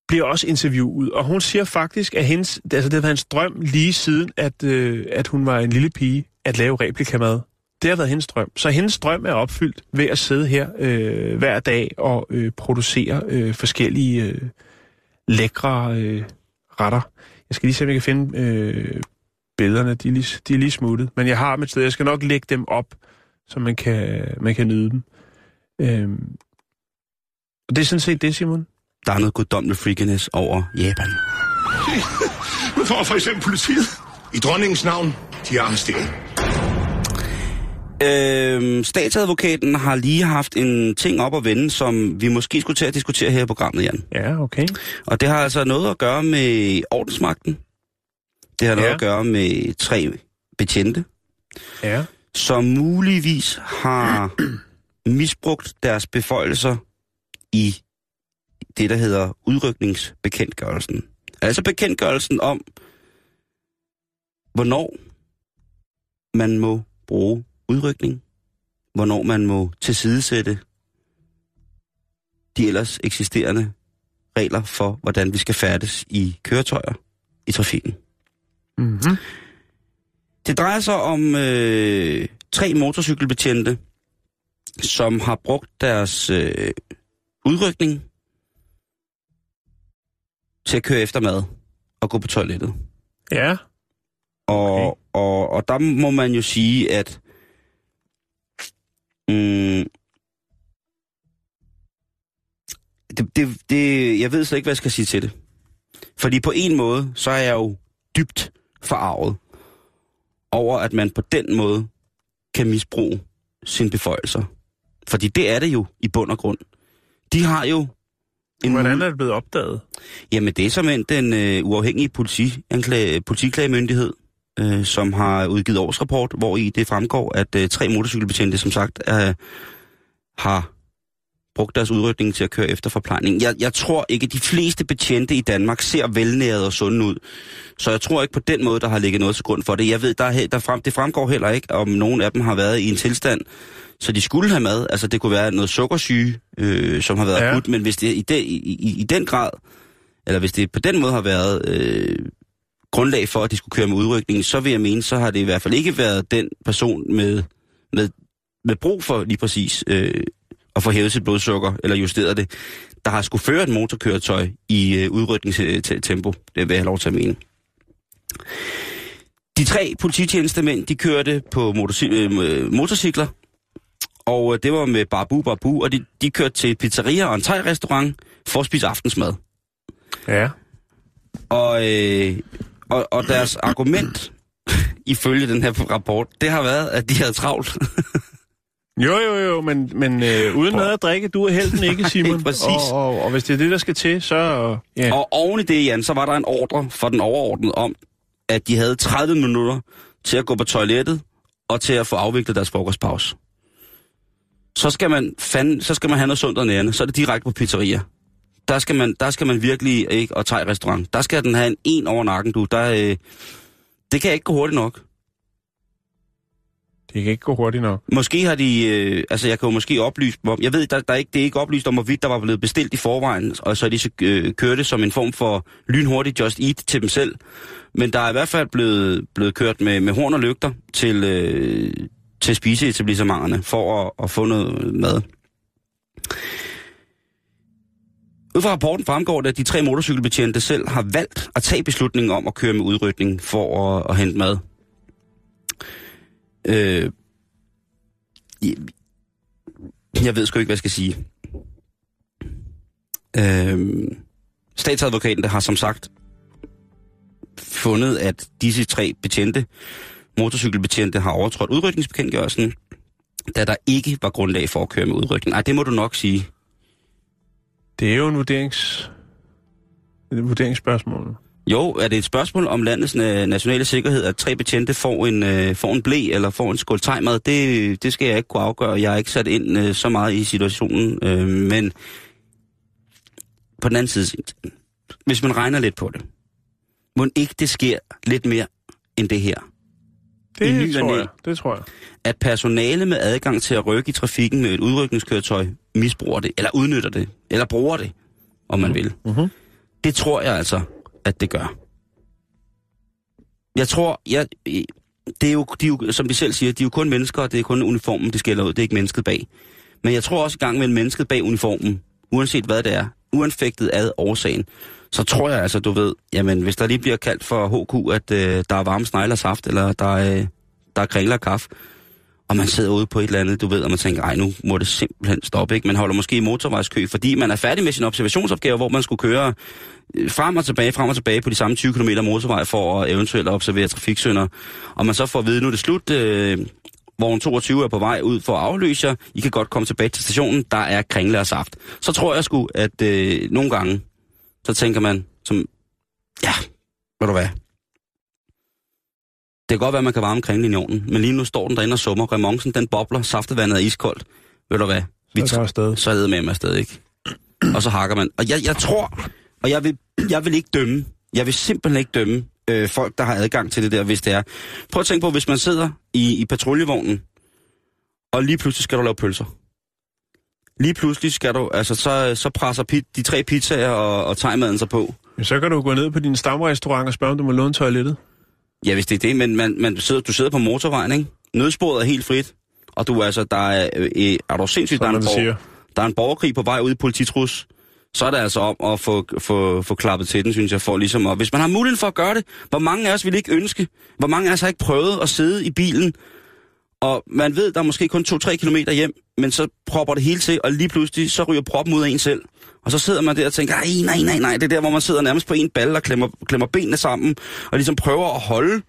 [SPEAKER 1] bliver også interviewet, og hun siger faktisk, at hendes, altså det været hendes drøm lige siden, at, øh, at hun var en lille pige, at lave replikamad. Det har været hendes drøm. Så hendes drøm er opfyldt ved at sidde her øh, hver dag og øh, producere øh, forskellige øh, lækre øh, retter. Jeg skal lige se, om jeg kan finde øh, billederne. De er, lige, de er lige smuttet. Men jeg har dem et sted. Jeg skal nok lægge dem op, så man kan, man kan nyde dem. Øh, og det er sådan set det, Simon.
[SPEAKER 2] Der er noget guddommeligt freakiness over Japan.
[SPEAKER 3] Nu får for eksempel politiet. I dronningens navn, de er arresteret.
[SPEAKER 2] Øhm, statsadvokaten har lige haft en ting op at vende, som vi måske skulle til at diskutere her i programmet, Jan.
[SPEAKER 1] Ja, okay.
[SPEAKER 2] Og det har altså noget at gøre med ordensmagten. Det har noget
[SPEAKER 1] Ja.
[SPEAKER 2] at gøre med tre betjente,
[SPEAKER 1] Ja.
[SPEAKER 2] som muligvis har misbrugt deres beføjelser i det, der hedder udrykningsbekendtgørelsen. Altså bekendtgørelsen om, hvornår man må bruge udrykning, hvornår man må tilsidesætte de ellers eksisterende regler for, hvordan vi skal færdes i køretøjer i trafikken.
[SPEAKER 1] Mm-hmm.
[SPEAKER 2] Det drejer sig om øh, tre motorcykelbetjente, som har brugt deres øh, udrykning til at køre efter mad og gå på toilettet.
[SPEAKER 1] Ja.
[SPEAKER 2] Og,
[SPEAKER 1] Okay.
[SPEAKER 2] og, og der må man jo sige, at mm, det, det, det, jeg ved slet ikke, hvad jeg skal sige til det. Fordi på en måde, så er jeg jo dybt forarvet over, at man på den måde kan misbruge sine beføjelser. Fordi det er det jo i bund og grund. De har jo en
[SPEAKER 1] Hvordan er det blevet opdaget?
[SPEAKER 2] Jamen, det er som den øh, uafhængige politi, anklage, politiklagemyndighed, øh, som har udgivet årsrapport, hvor i det fremgår, at øh, tre motorcykelbetjente, som sagt, øh, har brugt deres udrykning til at køre efter forplejning. Jeg, jeg tror ikke, at de fleste betjente i Danmark ser velnæret og sunde ud. Så jeg tror ikke på den måde, der har ligget noget til grund for det. Jeg ved, der, er der frem, det fremgår heller ikke, om nogen af dem har været i en tilstand, så de skulle have mad. Altså, det kunne være noget sukkersyge, øh, som har været
[SPEAKER 1] ja.
[SPEAKER 2] akut, men hvis det i, de, i, i, i den grad, eller hvis det på den måde har været øh, grundlag for, at de skulle køre med udrykning, så vil jeg mene, så har det i hvert fald ikke været den person med, med, med brug for lige præcis øh, at få hævet sit blodsukker, eller justeret det. der har skulle føre et motorkøretøj i øh, udrykningstempo. Det vil jeg have lov til at mene. De tre polititjenestemænd, de kørte på motorci- øh, motorcykler, og øh, det var med Barbu Barbu, og de, de kørte til pizzeria og en thai-restaurant for at spise aftensmad.
[SPEAKER 1] Ja.
[SPEAKER 2] Og, øh, og, og deres argument, ifølge den her rapport, det har været, at de havde travlt.
[SPEAKER 1] Jo, jo, jo, men, men øh, uden noget at drikke, du er helten ikke, Simon.
[SPEAKER 2] Præcis.
[SPEAKER 1] Og, og, og hvis det er det, der skal til, så... Ja.
[SPEAKER 2] Og oven i det, Jan, så var der en ordre for den overordnede om, at de havde 30 minutter til at gå på toilettet og til at få afviklet deres frokostpause. Så skal man, fand, så skal man have noget sundt og nærende. Så er det direkte på pizzeria. Der skal man, der skal man virkelig ikke, og tage restaurant. Der skal den have en en over nakken, du. Der, øh, det kan ikke gå hurtigt nok.
[SPEAKER 1] Det kan ikke gå hurtigt nok.
[SPEAKER 2] Måske har de, øh, altså jeg kan jo måske oplyse om, jeg ved, der, der er ikke, det er ikke oplyst om, hvorvidt der var blevet bestilt i forvejen, og så de øh, kørte som en form for lynhurtig Just Eat til dem selv. Men der er i hvert fald blevet, blevet kørt med, med horn og lygter til, øh, til spiseetablissementerne for at, at få noget mad. Ud fra rapporten fremgår det, at de tre motorcykelbetjente selv har valgt at tage beslutningen om at køre med udrykning for at, at hente mad. Øh, jeg, jeg ved sgu ikke, hvad jeg skal sige. Øh, statsadvokaten har som sagt fundet, at disse tre betjente, motorcykelbetjente, har overtrådt udrykningsbekendtgørelsen, da der ikke var grundlag for at køre med udrykning. Nej, det må du nok sige.
[SPEAKER 1] Det er jo en vurderings... Et vurderingsspørgsmål.
[SPEAKER 2] Jo, er det et spørgsmål om landets øh, nationale sikkerhed, at tre betjente får en, øh, får en blæ eller får en skål tegmad? Det, det skal jeg ikke kunne afgøre. Jeg er ikke sat ind øh, så meget i situationen. Øh, men på den anden side, hvis man regner lidt på det, må ikke det sker lidt mere end det her? I ny
[SPEAKER 1] Det tror jeg. Det tror jeg.
[SPEAKER 2] At personale med adgang til at rykke i trafikken med et udrykningskøretøj misbruger det, eller udnytter det, eller bruger det, om man vil.
[SPEAKER 1] Mhm.
[SPEAKER 2] Det tror jeg altså, at det gør. Jeg tror, jeg, det er jo, de er jo, som de selv siger, de er jo kun mennesker, og det er kun uniformen, det skælder ud. Det er ikke mennesket bag. Men jeg tror også i gang med mennesket bag uniformen, uanset hvad det er, uanfægtet ad årsagen, så tror jeg altså, du ved, jamen hvis der lige bliver kaldt for HQ, at øh, der er varme snegler saft, eller der er, øh, der er kringler kaffe, og man sidder ude på et eller andet, du ved, og man tænker, ej, nu må det simpelthen stoppe, ikke? Man holder måske i motorvejskø, fordi man er færdig med sin observationsopgave, hvor man skulle køre øh, frem og tilbage, frem og tilbage på de samme 20 km motorvej for at eventuelt observere trafiksynder. Og man så får at vide, nu er det slut, øh, vogn 22 er på vej ud for at afløse jer, I kan godt komme tilbage til stationen, der er kringle og saft. Så tror jeg sgu, at øh, nogle gange, så tænker man, som, ja, ved du hvad, det kan godt være, at man kan varme kringlen i ovnen, men lige nu står den derinde og summer. Remonsen, den bobler, saftevandet er iskoldt. Ved du hvad? Vi
[SPEAKER 1] Så er afsted.
[SPEAKER 2] så er det med mig afsted, ikke? Og så hakker man. Og jeg, jeg tror, og jeg vil, jeg vil ikke dømme, jeg vil simpelthen ikke dømme øh, folk, der har adgang til det der, hvis det er. Prøv at tænke på, hvis man sidder i, i patruljevognen, og lige pludselig skal du lave pølser. Lige pludselig skal du, altså så, så presser pit, de tre pizzaer og, og tegmaden sig på.
[SPEAKER 1] Men så kan du gå ned på din stamrestaurant og spørge, om du må låne toilettet.
[SPEAKER 2] Ja, hvis det er det, men man, man, du, sidder, du sidder på motorvejen, ikke? Nødsporet er helt frit, og du altså, der er, øh, øh, er du sindssygt, der er, en borger, der er en borgerkrig på vej ud i polititrus, så er det altså om at få, få, få klappet til den, synes jeg, for ligesom at, hvis man har muligheden for at gøre det, hvor mange af os vil ikke ønske, hvor mange af os har ikke prøvet at sidde i bilen, og man ved, der er måske kun 2-3 km hjem, men så propper det hele til, og lige pludselig, så ryger proppen ud af en selv. Og så sidder man der og tænker, nej, nej, nej, nej, det er der, hvor man sidder nærmest på en balle og klemmer, klemmer benene sammen, og ligesom prøver at holde.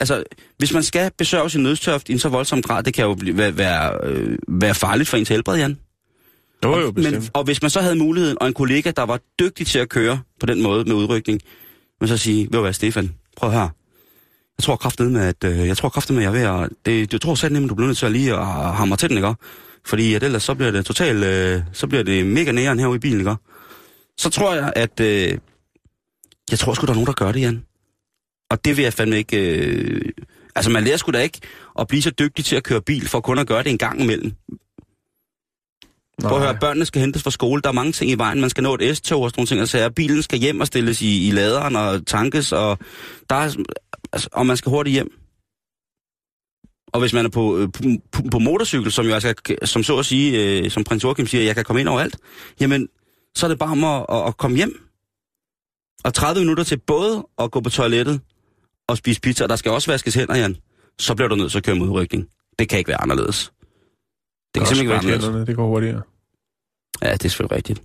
[SPEAKER 2] Altså, hvis man skal besørge sin nødstørft i en så voldsom grad, det kan jo blive, være, være, være farligt for ens helbred, Jan.
[SPEAKER 1] Jo, jo,
[SPEAKER 2] Men,
[SPEAKER 1] bestemt.
[SPEAKER 2] og hvis man så havde muligheden, og en kollega, der var dygtig til at køre på den måde med udrykning, men så sige, ved du hvad, Stefan, prøv her. Jeg tror kraftedet med, at øh, jeg tror kraftedet med, at jeg er ved at... Det, jeg tror selv nemlig, du bliver nødt til at lige at hamre til den, ikke? Fordi at ellers så bliver det totalt... Øh, så bliver det mega næren herude i bilen, ikke? Så tror jeg, at... Øh, jeg tror sgu, der er nogen, der gør det, Jan. Og det vil jeg fandme ikke... Øh, altså, man lærer sgu da ikke at blive så dygtig til at køre bil, for kun at gøre det en gang imellem. Prøv at
[SPEAKER 1] Nej.
[SPEAKER 2] høre, børnene skal hentes fra skole. Der er mange ting i vejen. Man skal nå et S-tog og sådan nogle ting. Altså, bilen skal hjem og stilles i, i laderen og tankes, og, der er, altså, og man skal hurtigt hjem. Og hvis man er på, øh, på, på, på motorcykel, som jo altså, som så at sige, øh, som prins Joachim siger, jeg kan komme ind overalt, jamen, så er det bare om at, at, at komme hjem. Og 30 minutter til både at gå på toilettet og spise pizza, og der skal også vaskes hænder, Jan. Så bliver du nødt til at køre med udrykning. Det kan ikke være anderledes. Det kan simpelthen ikke være anderledes.
[SPEAKER 1] Det går hurtigere.
[SPEAKER 2] Ja, det er selvfølgelig rigtigt.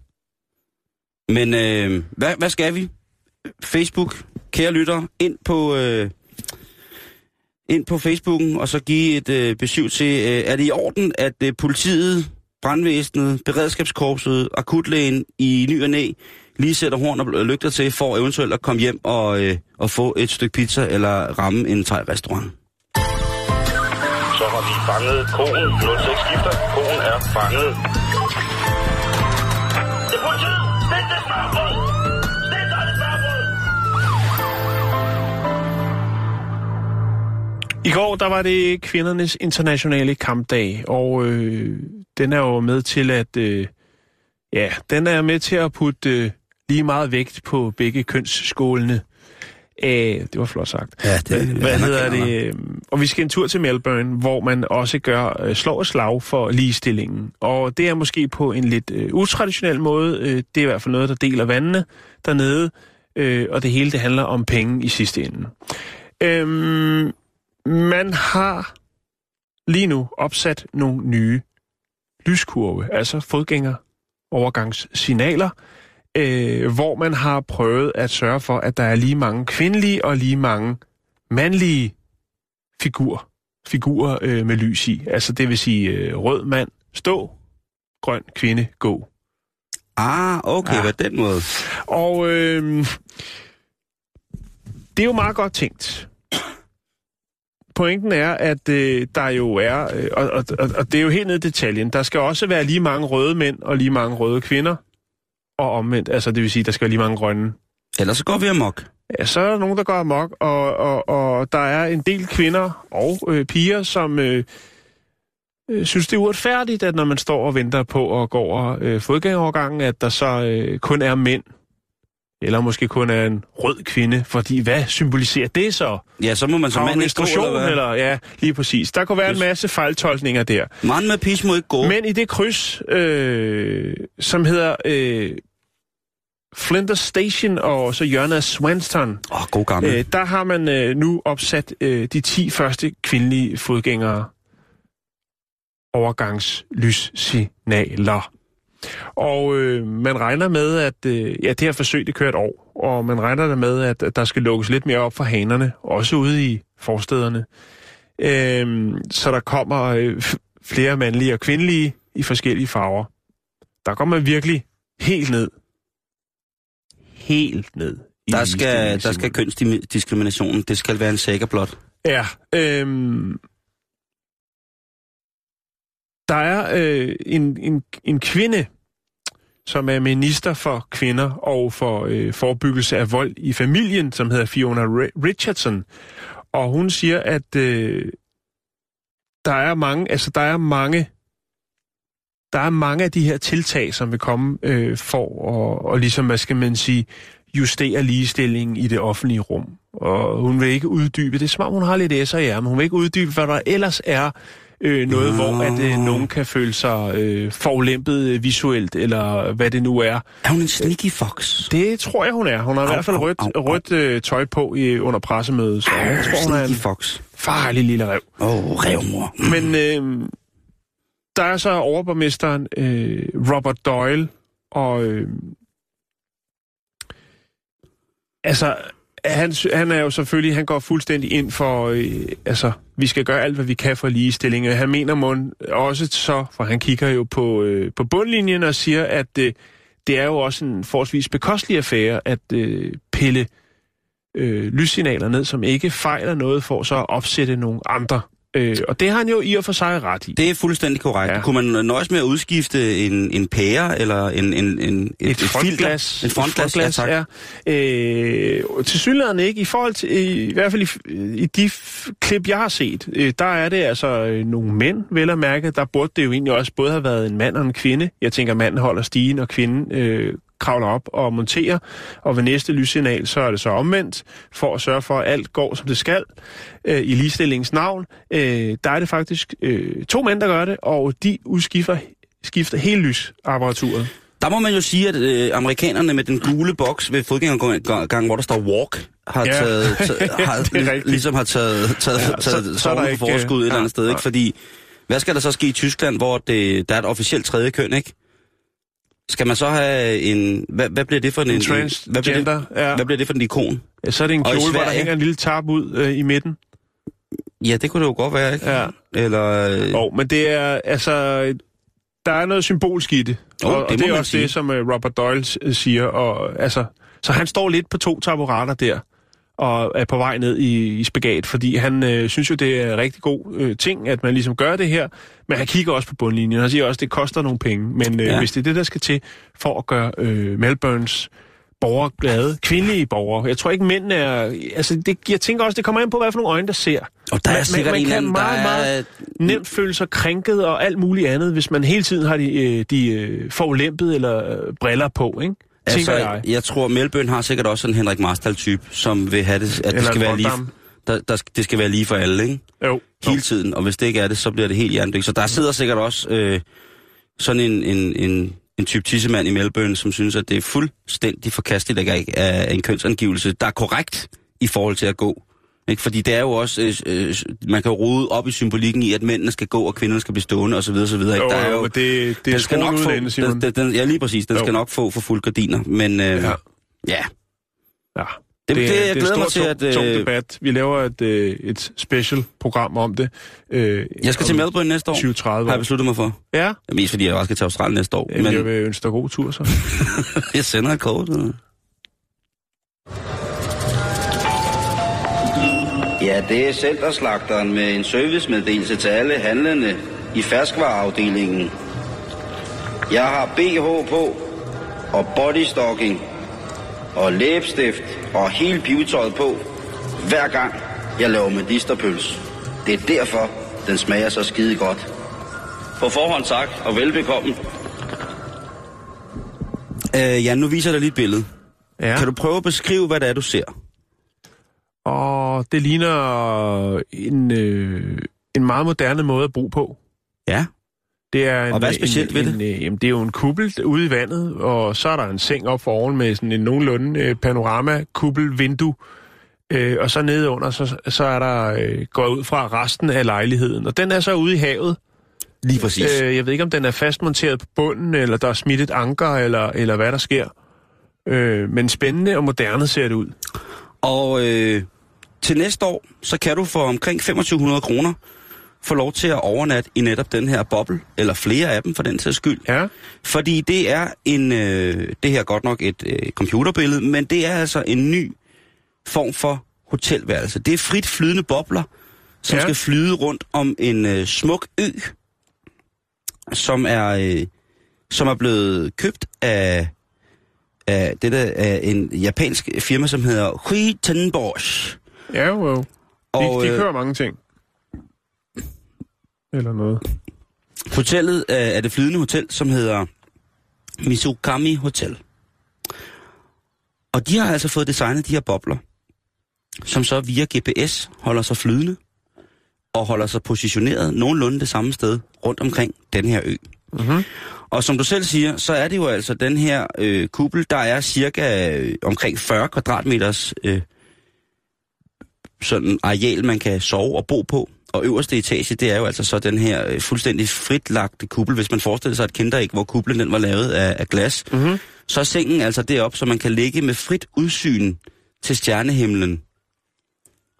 [SPEAKER 2] Men øh, hvad, hvad skal vi? Facebook, kære lytter, ind på, øh, ind på Facebooken, og så give et øh, besøg til, øh, er det i orden, at øh, politiet, brandvæsenet, beredskabskorpset, akutlægen i ny og næ, lige sætter horn og lygter til, for eventuelt at komme hjem og, øh, og få et stykke pizza eller ramme en thai-restaurant.
[SPEAKER 4] Så har vi fanget konen. 06 skifter. Konen er fanget. Det er politiet! Det spørgsmål! Stil dig det spørgsmål!
[SPEAKER 1] I går, der var det kvindernes internationale kampdag, og øh, den er jo med til at, øh, ja, den er med til at putte øh, lige meget vægt på begge kønsskålene. Æh, det var flot sagt.
[SPEAKER 2] Ja, det-
[SPEAKER 1] Hvad
[SPEAKER 2] jeg
[SPEAKER 1] hedder det? øh, Og vi skal en tur til Melbourne, hvor man også gør øh, slår og slag for ligestillingen. Og det er måske på en lidt øh, utraditionel måde. Øh, det er i hvert fald noget, der deler vandene dernede. Øh, og det hele, det handler om penge i sidste ende. Øhm, man har lige nu opsat nogle nye lyskurve, altså fodgængerovergangssignaler, øh, hvor man har prøvet at sørge for, at der er lige mange kvindelige og lige mange mandlige figurer, figurer øh, med lys i. Altså det vil sige øh, rød mand, stå, grøn kvinde, gå.
[SPEAKER 2] Ah, okay,
[SPEAKER 1] Ja.
[SPEAKER 2] på den måde.
[SPEAKER 1] Og øh, det er jo meget godt tænkt. Pointen er, at øh, der jo er, øh, og, og, og, og det er jo helt ned i detaljen, der skal også være lige mange røde mænd og lige mange røde kvinder, og omvendt, altså det vil sige, der skal være lige mange grønne.
[SPEAKER 2] Ellers så går vi amok.
[SPEAKER 1] Ja, så er der nogen, der går amok, og, og, og der er en del kvinder og øh, piger, som øh, øh, synes, det er uretfærdigt, at når man står og venter på at gå over øh, fodgængerovergangen, at der så øh, kun er mænd, eller måske kun er en rød kvinde, fordi hvad symboliserer det så?
[SPEAKER 2] Ja, så må man som mand ikke gå, eller hvad?
[SPEAKER 1] eller ja, lige præcis. Der kunne være en
[SPEAKER 2] Yes.
[SPEAKER 1] masse fejltolkninger der.
[SPEAKER 2] Mand med pis må ikke gå.
[SPEAKER 1] Men i det kryds, øh, som hedder øh, Flinders Station og så hjørnet af Swanston,
[SPEAKER 2] oh, god gammel.
[SPEAKER 1] øh, der har man øh, nu opsat øh, de 10 første kvindelige fodgængere overgangslyssignaler. Og øh, man regner med, at øh, ja, det her forsøg, det kører et år, og man regner der med, at, at der skal lukkes lidt mere op for hanerne, også ude i forstederne. Øh, så der kommer øh, flere mandlige og kvindelige i forskellige farver. Der kommer man virkelig helt ned. Helt ned.
[SPEAKER 2] der skal, der skal kønsdiskriminationen, det skal være en sikker blot.
[SPEAKER 1] Ja, øhm, der er øh, en, en, en kvinde, som er minister for kvinder og for øh, forebyggelse af vold i familien, som hedder Fiona Richardson. Og hun siger, at øh, der er mange, altså der er mange, der er mange af de her tiltag, som vil komme øh, for at, og ligesom, hvad skal man sige, justere ligestillingen i det offentlige rum. Og hun vil ikke uddybe, det er som om hun har lidt S'er i men hun vil ikke uddybe, hvad der ellers er øh, noget,
[SPEAKER 2] Nå.
[SPEAKER 1] hvor at øh, nogen kan føle sig øh, forulæmpet øh, visuelt, eller hvad det nu er.
[SPEAKER 2] Er hun en sneaky fox?
[SPEAKER 1] Det tror jeg, hun er. Hun har i
[SPEAKER 2] Au,
[SPEAKER 1] hvert fald
[SPEAKER 2] au,
[SPEAKER 1] rødt,
[SPEAKER 2] au,
[SPEAKER 1] rødt øh, tøj på i, under pressemødet, så jeg tror, hun er
[SPEAKER 2] sneaky
[SPEAKER 1] en
[SPEAKER 2] fox.
[SPEAKER 1] farlig lille rev.
[SPEAKER 2] Åh, oh, revmor.
[SPEAKER 1] Men øh, der er så overborgmesteren øh, Robert Doyle, og øh, altså, han, han er jo selvfølgelig, han går fuldstændig ind for, øh, altså, vi skal gøre alt, hvad vi kan for ligestilling. Han mener mon også så, for han kigger jo på, øh, på bundlinjen og siger, at øh, det er jo også en forholdsvis bekostelig affære at øh, pille øh, lyssignaler ned, som ikke fejler noget, for så at opsætte nogle andre. Øh, og det har han jo i og for sig ret i.
[SPEAKER 2] Det er fuldstændig korrekt.
[SPEAKER 1] Ja.
[SPEAKER 2] Kunne man nøjes med at udskifte en, en pære eller en, en, en, et,
[SPEAKER 1] et, frontglas.
[SPEAKER 2] filter? Et frontglas, ja, tak.
[SPEAKER 1] ja. Øh, til synligheden ikke. I forhold til, i, i hvert fald i, i de klip, jeg har set, øh, der er det altså øh, nogle mænd, vel at mærke. Der burde det jo egentlig også både have været en mand og en kvinde. Jeg tænker, manden holder stigen, og kvinden øh, kravler op og monterer. Og ved næste lyssignal, så er det så omvendt, for at sørge for, at alt går, som det skal, øh, i ligestillingens navn. Øh, der er det faktisk øh, to mænd, der gør det, og de udskifter skifter hele lysapparaturet.
[SPEAKER 2] Der må man jo sige, at øh, amerikanerne med den gule boks ved fodgængergang, hvor der står walk, har
[SPEAKER 1] Ja.
[SPEAKER 2] taget, taget har, ligesom har taget, taget,
[SPEAKER 1] Ja,
[SPEAKER 2] ja,
[SPEAKER 1] så-
[SPEAKER 2] taget
[SPEAKER 1] så er der
[SPEAKER 2] så,
[SPEAKER 1] ikke,
[SPEAKER 2] for forskud et
[SPEAKER 1] øh,
[SPEAKER 2] eller andet sted, ikke?
[SPEAKER 1] nej.
[SPEAKER 2] Fordi, hvad skal der så ske i Tyskland, hvor det, der er et officielt tredje køn, ikke? Skal man så have en... Hvad, hvad bliver det for en...
[SPEAKER 1] En
[SPEAKER 2] hvad, bliver
[SPEAKER 1] transgender,
[SPEAKER 2] det,
[SPEAKER 1] ja.
[SPEAKER 2] hvad bliver det for en ikon?
[SPEAKER 1] Ja, så er det en kjole, hvor der hænger en lille tarp ud øh, i midten.
[SPEAKER 2] Ja, det kunne det jo godt være, ikke?
[SPEAKER 1] Ja.
[SPEAKER 2] Eller... Øh,
[SPEAKER 1] Oh, men det er, altså, der er noget symbolsk i det.
[SPEAKER 2] Jo,
[SPEAKER 1] og,
[SPEAKER 2] det
[SPEAKER 1] og det er også
[SPEAKER 2] sige.
[SPEAKER 1] det, som uh, Robert Doyle s- siger. Og, altså, så han står lidt på to taburetter der, og er på vej ned i, i spagat, fordi han øh, synes jo, det er en rigtig god øh, ting, at man ligesom gør det her, men han kigger også på bundlinjen. Han siger også, at det koster nogle penge, men øh,
[SPEAKER 2] Ja.
[SPEAKER 1] hvis det er det, der skal til for at gøre øh, Melbournes borgere glade, kvindelige borgere. Jeg tror ikke, mænd er... Altså, det, jeg tænker også, det kommer ind på, hvad for nogle øjne, der ser.
[SPEAKER 2] og der er
[SPEAKER 1] man-
[SPEAKER 2] sikkert
[SPEAKER 1] man
[SPEAKER 2] en
[SPEAKER 1] kan
[SPEAKER 2] anden,
[SPEAKER 1] meget, meget
[SPEAKER 2] er...
[SPEAKER 1] nemt føle sig krænket og alt muligt andet, hvis man hele tiden har de, øh, de øh, forulæmpede eller øh, briller på, ikke?
[SPEAKER 2] Altså,
[SPEAKER 1] jeg.
[SPEAKER 2] jeg tror, Melbourne har sikkert også en Henrik Marstal-type, som vil have det, at det
[SPEAKER 1] Eller
[SPEAKER 2] skal,
[SPEAKER 1] en
[SPEAKER 2] være lige, der, der, skal- det skal være lige for alle, ikke?
[SPEAKER 1] Jo.
[SPEAKER 2] Hele tiden, og hvis det ikke er det, så bliver det helt hjernedødt. Så der sidder sikkert også øh, sådan en, en, en, en type tissemand i Melbourne, som synes, at det er fuldstændig forkasteligt, at der ikke er en kønsangivelse, der er korrekt i forhold til at gå. Ikke? Fordi det er jo også, øh, øh, man kan jo rode op i symbolikken i, at mændene skal gå, og kvinderne skal blive stående osv. osv. Ikke?
[SPEAKER 1] Jo,
[SPEAKER 2] der er
[SPEAKER 1] jo, det, det er
[SPEAKER 2] den skal nok få, den, den, den, ja, lige præcis, den
[SPEAKER 1] Jo.
[SPEAKER 2] skal nok få for fuld gardiner, men øh,
[SPEAKER 1] Ja.
[SPEAKER 2] ja. ja, det, det, det, jeg
[SPEAKER 1] er
[SPEAKER 2] glæder mig til, at...
[SPEAKER 1] tung
[SPEAKER 2] Øh,
[SPEAKER 1] debat. Vi laver et, øh, et special-program om det. Øh,
[SPEAKER 2] jeg skal til Melbourne næste år,
[SPEAKER 1] 20-30
[SPEAKER 2] har jeg besluttet mig for.
[SPEAKER 1] Ja,
[SPEAKER 2] Mest fordi jeg også skal til Australien næste år,
[SPEAKER 1] Jamen,
[SPEAKER 2] men
[SPEAKER 1] jeg vil ønske dig god tur så.
[SPEAKER 2] jeg sender et kort. øh. Ja, det er centerslagteren med en servicemeddelelse til alle handlende i ferskvareafdelingen. Jeg har BH på og bodystocking og læbestift og hele pivetøjet på, hver gang jeg laver medisterpøls. Det er derfor, den smager så skide godt. På forhånd tak og velbekomme. Øh, ja, nu viser jeg dig lige et billede.
[SPEAKER 1] Ja.
[SPEAKER 2] Kan du prøve at beskrive, hvad det er, du ser?
[SPEAKER 1] Og det ligner en, øh, en meget moderne måde at bo på.
[SPEAKER 2] Ja.
[SPEAKER 1] Det er en,
[SPEAKER 2] Og hvad er specielt
[SPEAKER 1] en,
[SPEAKER 2] ved
[SPEAKER 1] en, øh, jamen, det er jo en kuppel ude i vandet, og så er der en seng op foroven med sådan en nogenlunde øh, panorama-kuppelvindue. Øh, og så nede under, så, så er der øh, går ud fra resten af lejligheden. Og den er så ude i havet.
[SPEAKER 2] Lige præcis. Øh,
[SPEAKER 1] jeg ved ikke, om den er fastmonteret på bunden, eller der er smidt et anker, eller, eller hvad der sker. Øh, men spændende og moderne ser det ud.
[SPEAKER 2] og øh, til næste år, så kan du for omkring 2500 kroner få lov til at overnatte i netop den her boble, eller flere af dem for den sags skyld.
[SPEAKER 1] Ja,
[SPEAKER 2] Fordi det er en, øh, det her er godt nok et øh, computerbillede, men det er altså en ny form for hotelværelse. Det er frit flydende bobler, som
[SPEAKER 1] Ja.
[SPEAKER 2] skal flyde rundt om en øh, smuk ø, som er, øh, som er blevet købt af, af, det der, af en japansk firma, som hedder Huitenbosch.
[SPEAKER 1] Ja jo, jo. De,
[SPEAKER 2] Og,
[SPEAKER 1] de
[SPEAKER 2] øh,
[SPEAKER 1] kører mange ting. Eller noget.
[SPEAKER 2] Hotellet øh, er det flydende hotel, som hedder Mizukami Hotel. Og de har altså fået designet de her bobler, som så via GPS holder sig flydende og holder sig positioneret nogenlunde det samme sted rundt omkring den her ø.
[SPEAKER 1] Mhm.
[SPEAKER 2] Og som du selv siger, så er det jo altså den her øh, kuppel, der er cirka øh, omkring 40 kvadratmeters øh, sådan areal, man kan sove og bo på. Og øverste etage, det er jo altså så den her øh, fuldstændig fritlagte kuppel. Hvis man forestiller sig et kinderæg, hvor kuplen den var lavet af, af glas,
[SPEAKER 1] Mhm.
[SPEAKER 2] så er sengen altså deroppe, så man kan ligge med frit udsyn til stjernehimlen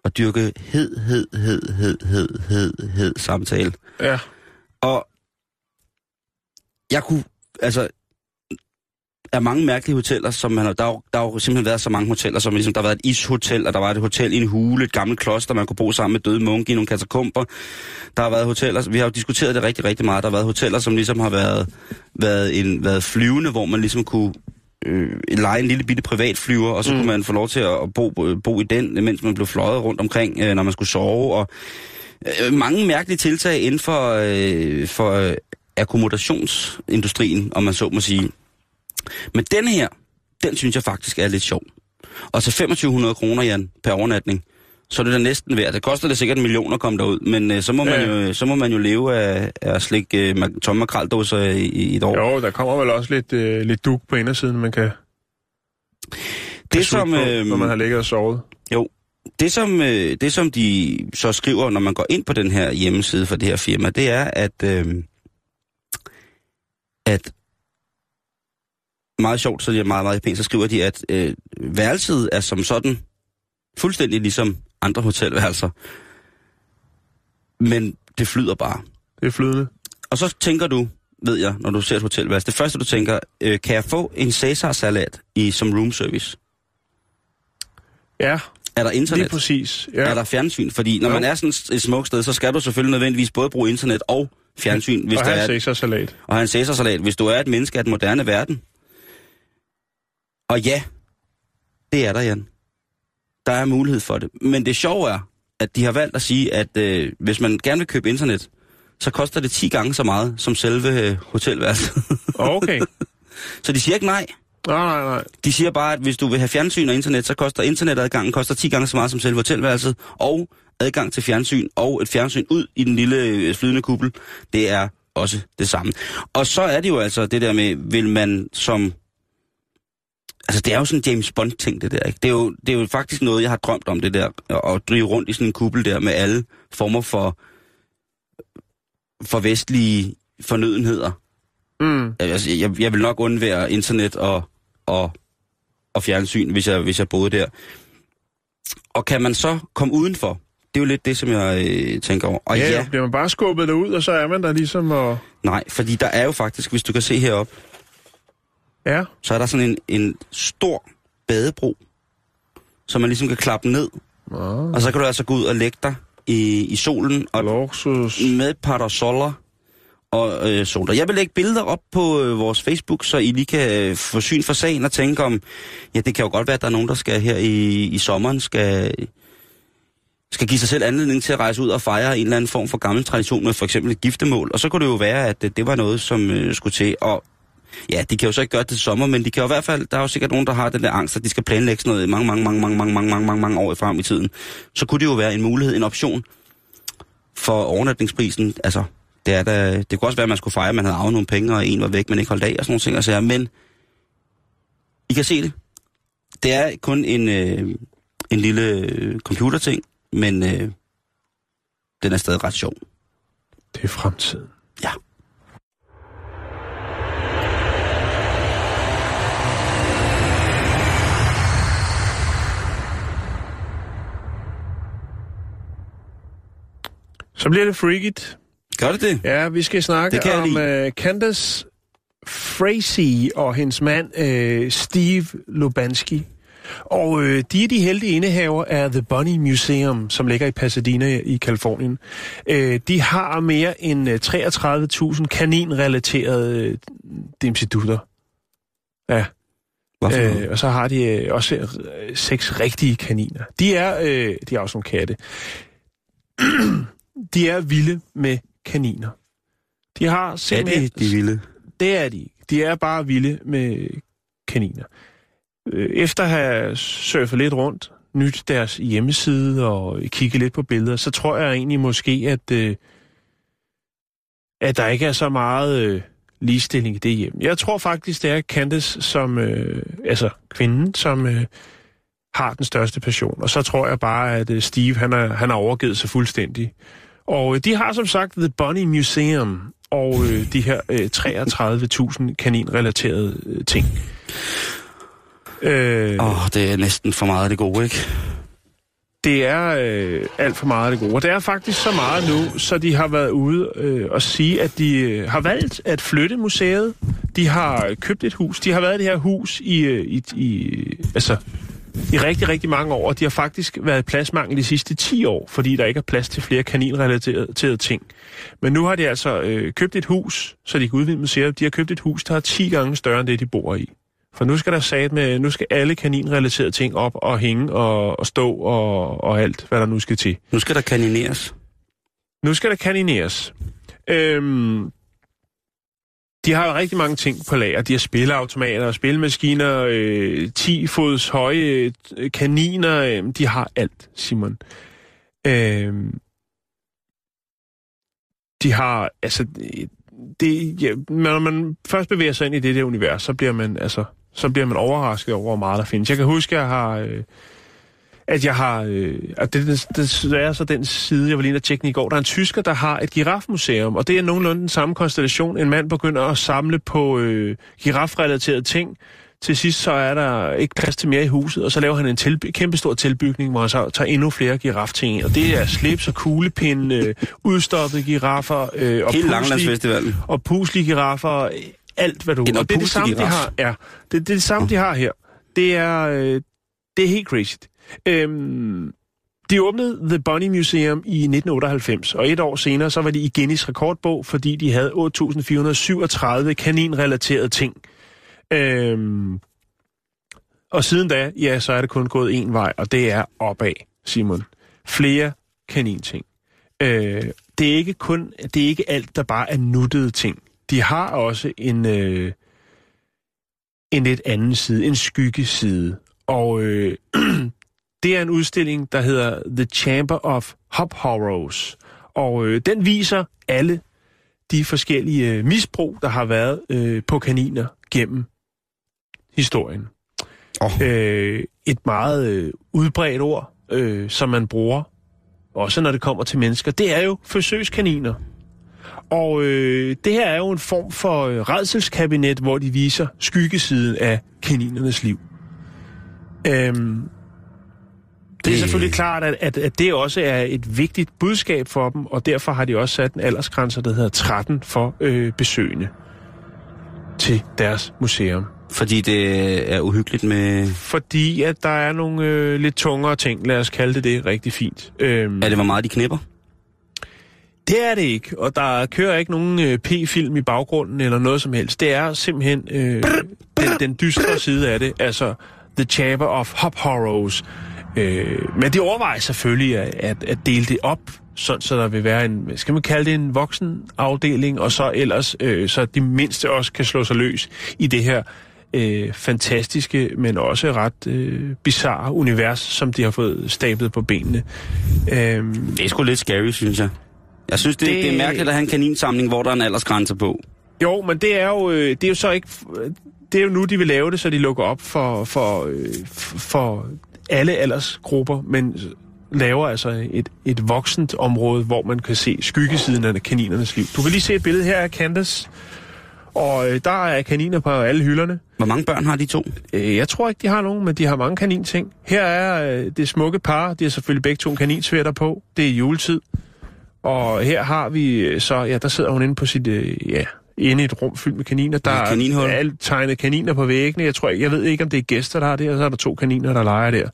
[SPEAKER 2] og dyrke hed, hed, hed, hed, hed, hed, hed samtale.
[SPEAKER 1] Ja.
[SPEAKER 2] Og jeg kunne, altså, er mange mærkelige hoteller, som man har, der, har der har jo simpelthen været så mange hoteller, som ligesom, der har været et ishotel, og der var et hotel i en hule, et gammelt kloster, man kunne bo sammen med døde munke i nogle katakomber. Der har været hoteller, vi har jo diskuteret det rigtig, rigtig meget, der har været hoteller, som ligesom har været, været, en, været flyvende, hvor man ligesom kunne øh, lege en lille bitte privatflyver, og så mm. kunne man få lov til at bo, bo i den, mens man blev fløjet rundt omkring, øh, når man skulle sove, og øh, mange mærkelige tiltag inden for, øh, for øh, akkommodationsindustrien, om man så må sige. Men den her, den synes jeg faktisk er lidt sjov. Og til 2500 kroner, Jan, per overnatning, så er det da næsten værd. Det koster det sikkert en million at komme derud, men øh, så, må man
[SPEAKER 1] Ja.
[SPEAKER 2] jo, så må man jo leve af, af at slikke øh, tomme makraldåser i, i et år.
[SPEAKER 1] Jo, der kommer vel også lidt, øh, lidt duk på indersiden, man kan, kan
[SPEAKER 2] det,
[SPEAKER 1] suge
[SPEAKER 2] som,
[SPEAKER 1] på,
[SPEAKER 2] øh,
[SPEAKER 1] når man har ligget og sovet.
[SPEAKER 2] det, som, øh, det, som de så skriver, når man går ind på den her hjemmeside for det her firma, det er, at, øh, at meget sjovt, så det er meget, meget pænt, så skriver de, at øh, værelset er som sådan fuldstændig ligesom andre hotelværelser. Men det flyder bare.
[SPEAKER 1] Det er flydende.
[SPEAKER 2] Og så tænker du, ved jeg, når du ser et hotelværelse, det første du tænker, øh, kan jeg få en Cæsar-salat i, som room service?
[SPEAKER 1] Ja,
[SPEAKER 2] Er der internet?
[SPEAKER 1] lige præcis. Ja.
[SPEAKER 2] Ja. Er der fjernsyn? Fordi når
[SPEAKER 1] Jo.
[SPEAKER 2] man er sådan et smukt sted, så skal du selvfølgelig nødvendigvis både bruge internet og fjernsyn, hvis
[SPEAKER 1] og
[SPEAKER 2] der
[SPEAKER 1] have
[SPEAKER 2] er,
[SPEAKER 1] Caesar-salat.
[SPEAKER 2] og have en Cæsar-salat, hvis du er et menneske af den moderne verden. Og ja, det er der, Jan. Der er mulighed for det. Men det sjove er, at de har valgt at sige, at øh, hvis man gerne vil købe internet, så koster det 10 gange så meget som selve øh, hotelværelset.
[SPEAKER 1] Okay.
[SPEAKER 2] så de siger ikke nej.
[SPEAKER 1] Nej, nej, nej.
[SPEAKER 2] De siger bare, at hvis du vil have fjernsyn og internet, så koster internetadgangen koster 10 gange så meget som selve hotelværelset, og adgang til fjernsyn og et fjernsyn ud i den lille øh, flydende kuppel, det er også det samme. Og så er det jo altså det der med, vil man som... Altså, det er jo sådan en James Bond-ting, det der, ikke? Det er, jo, det er jo faktisk noget, jeg har drømt om, det der, at drive rundt i sådan en kuppel der med alle former for, for vestlige fornødenheder.
[SPEAKER 1] Mm.
[SPEAKER 2] Altså, jeg, jeg vil nok undvære internet og, og, og fjernsyn, hvis jeg, hvis jeg boede der. Og kan man så komme udenfor? Det er jo lidt det, som jeg øh, tænker over. Og
[SPEAKER 1] Ja,
[SPEAKER 2] ja,
[SPEAKER 1] bliver man bare skubbet derud, og så er man der ligesom og...
[SPEAKER 2] nej, fordi der er jo faktisk, hvis du kan se herop,
[SPEAKER 1] Ja,
[SPEAKER 2] så er der sådan en, en stor badebro, som man ligesom kan klappe ned.
[SPEAKER 1] Nå,
[SPEAKER 2] Og så kan du altså gå ud og lægge dig i, i solen og
[SPEAKER 1] luksus.
[SPEAKER 2] med parasoller og øh, soler. Jeg vil lægge billeder op på øh, vores Facebook, så I lige kan øh, få syn for sagen og tænke om, ja, det kan jo godt være, at der er nogen, der skal her i, i sommeren, skal, skal give sig selv anledning til at rejse ud og fejre en eller anden form for gammel tradition med for eksempel et giftemål. Og så kunne det jo være, at det, det var noget, som øh, skulle til. Og ja, de kan jo så ikke gøre det til sommer, men de kan jo i hvert fald, der er jo sikkert nogen, der har den der angst, at de skal planlægge sådan noget mange, mange, mange, mange, mange, mange, mange, mange, mange år frem i tiden. Så kunne det jo være en mulighed, en option for overnatningsprisen. Altså, det, er da, det kunne også være, at man skulle fejre, at man havde arvet nogle penge, og en var væk, men ikke holdt af, og sådan nogle ting. Altså, men I kan se det. Det er kun en, øh, en lille øh, computerting, men øh, den er stadig ret sjov.
[SPEAKER 1] Det er fremtiden.
[SPEAKER 2] Ja.
[SPEAKER 1] Så bliver det freakigt.
[SPEAKER 2] Gør det det?
[SPEAKER 1] Ja, vi skal snakke
[SPEAKER 2] Det
[SPEAKER 1] om uh, Candace Frazee og hendes mand uh, Steve Lubanski. Og uh, de er de heldige indehaver af The Bunny Museum, som ligger i Pasadena i Kalifornien. Uh, de har mere end uh, 33.000 kaninrelaterede uh, dimsidutter. Ja? Øh,
[SPEAKER 2] Øh,
[SPEAKER 1] og så har de øh, også øh, seks rigtige kaniner. De er, øh, de er også nogle katte. de er vilde med kaniner. De har
[SPEAKER 2] er
[SPEAKER 1] simpelthen...
[SPEAKER 2] det de vilde?
[SPEAKER 1] Det er de. De er bare vilde med kaniner. Øh, Efter at have surfet lidt rundt, nyt deres hjemmeside og kigget lidt på billeder, så tror jeg egentlig måske, at, øh, at der ikke er så meget øh, ligestilling i det hjem. Jeg tror faktisk, det er Candace, som, øh, altså kvinden, som øh, har den største passion. Og så tror jeg bare, at øh, Steve, han, er, han har overgivet sig fuldstændig. Og øh, de har som sagt The Bunny Museum, og øh, de her øh, 33.000 kaninrelaterede øh, ting. Øh,
[SPEAKER 2] Åh, oh, det er næsten for meget af det gode, ikke?
[SPEAKER 1] det er øh, alt for meget af det gode. Og det er faktisk så meget nu, så de har været ude øh, og sige, at de øh, har valgt at flytte museet. De har købt et hus. De har været i det her hus i, øh, i, i, altså, i rigtig, rigtig mange år. Og de har faktisk været pladsmangel de sidste 10 år, fordi der ikke er plads til flere kaninrelaterede ting. Men nu har de altså øh, købt et hus, så de kan udvide museet. De har købt et hus, der er 10 gange større end det, de bor i. For nu skal der sat med, nu skal alle kaninrelaterede ting op og hænge og, og stå og, og alt, hvad der nu skal til.
[SPEAKER 2] Nu skal der kanineres.
[SPEAKER 1] Nu skal der kanineres. Øhm, de har rigtig mange ting på lager. De har spilleautomater, spilmaskiner, øh, 10 fods høje øh, kaniner. Øh, de har alt, Simon. Øh, de har, altså, det, ja, når man først bevæger sig ind i det der univers, så bliver man, altså, så bliver man overrasket over, hvor meget der findes. Jeg kan huske, at jeg har... Øh, at jeg har... Øh, at det, det, det, er så den side, jeg var lige at tjekke i går. Der er en tysker, der har et girafmuseum, og det er nogenlunde den samme konstellation. En mand begynder at samle på øh, girafrelaterede ting. Til sidst så er der ikke plads til mere i huset, og så laver han en tilby- kæmpestor tilbygning, hvor han så tager endnu flere girafting. Og det er slips og kuglepinde, øh, udstoppede giraffer, øh, og,
[SPEAKER 2] Hele
[SPEAKER 1] puslige,
[SPEAKER 2] Langlandsfestivalen.
[SPEAKER 1] og puslige giraffer, alt hvad du...
[SPEAKER 2] En
[SPEAKER 1] og det er det samme, de
[SPEAKER 2] giraf.
[SPEAKER 1] har. Ja, det, det er det samme, de har her. Det er, øh, det er helt crazy. Øhm, de åbnede The Bunny Museum i 1998, og et år senere så var de i Guinness rekordbog, fordi de havde 8.437 kaninrelaterede ting. Øhm, og siden da, ja, så er det kun gået en vej, og det er opad, Simon. Flere kaninting. Øh, det er ikke kun, det er ikke alt, der bare er nuttede ting. De har også en, øh, en lidt anden side, en skyggeside. Og øh, det er en udstilling, der hedder The Chamber of Hop Horrors. Og øh, den viser alle de forskellige øh, misbrug, der har været øh, på kaniner gennem historien.
[SPEAKER 2] Oh.
[SPEAKER 1] Øh, et meget øh, udbredt ord, øh, som man bruger, også når det kommer til mennesker, det er jo forsøgskaniner. Og øh, det her er jo en form for øh, redselskabinet, hvor de viser skyggesiden af kaninernes liv. Øhm, det er selvfølgelig klart, at, at, at det også er et vigtigt budskab for dem, og derfor har de også sat en aldersgrænse, der hedder 13 for øh, besøgende til deres museum.
[SPEAKER 2] Fordi det er uhyggeligt med...
[SPEAKER 1] Fordi at der er nogle øh, lidt tungere ting, lad os kalde det det rigtig fint. Øhm,
[SPEAKER 2] Er det, hvor meget de knipper?
[SPEAKER 1] Det er det ikke, og der kører ikke nogen øh, P-film i baggrunden eller noget som helst. Det er simpelthen øh, den, den dystre side af det, altså The Chamber of Hop Horrors. Øh, men det overvejer selvfølgelig at, at, at dele det op, sådan, så der vil være en, skal man kalde det, en voksen afdeling, og så ellers, øh, så de mindste også kan slå sig løs i det her øh, fantastiske, men også ret øh, bizarre univers, som de har fået stablet på benene. Øh,
[SPEAKER 2] Det er sgu lidt scary, synes jeg. Jeg synes, det, det...
[SPEAKER 1] Det-
[SPEAKER 2] er mærkeligt at have en kaninsamling, hvor der er en aldersgrænse på.
[SPEAKER 1] Jo, men det er jo, øh, det er jo så ikke... Det er jo nu, de vil lave det, så de lukker op for, for, øh, for alle aldersgrupper, men laver altså et, et voksent område, hvor man kan se skyggesiden af kaninernes liv. Du kan lige se et billede her af Candace, og øh, der er kaniner på alle hylderne.
[SPEAKER 2] Hvor mange børn har de to?
[SPEAKER 1] Øh, jeg tror ikke, de har nogen, men de har mange kaninting. Her er øh, det smukke par, de har selvfølgelig begge to kaninsvætter på. Det er juletid. Og her har vi øh, så, ja, der sidder hun inde på sit, øh, ja, inde i et rum fyldt med kaniner. Der
[SPEAKER 2] Et kaninhul.
[SPEAKER 1] er alt tegnet kaniner på væggene. Jeg tror jeg ved ikke, om det er gæster, der har det, og så er der to kaniner, der leger der.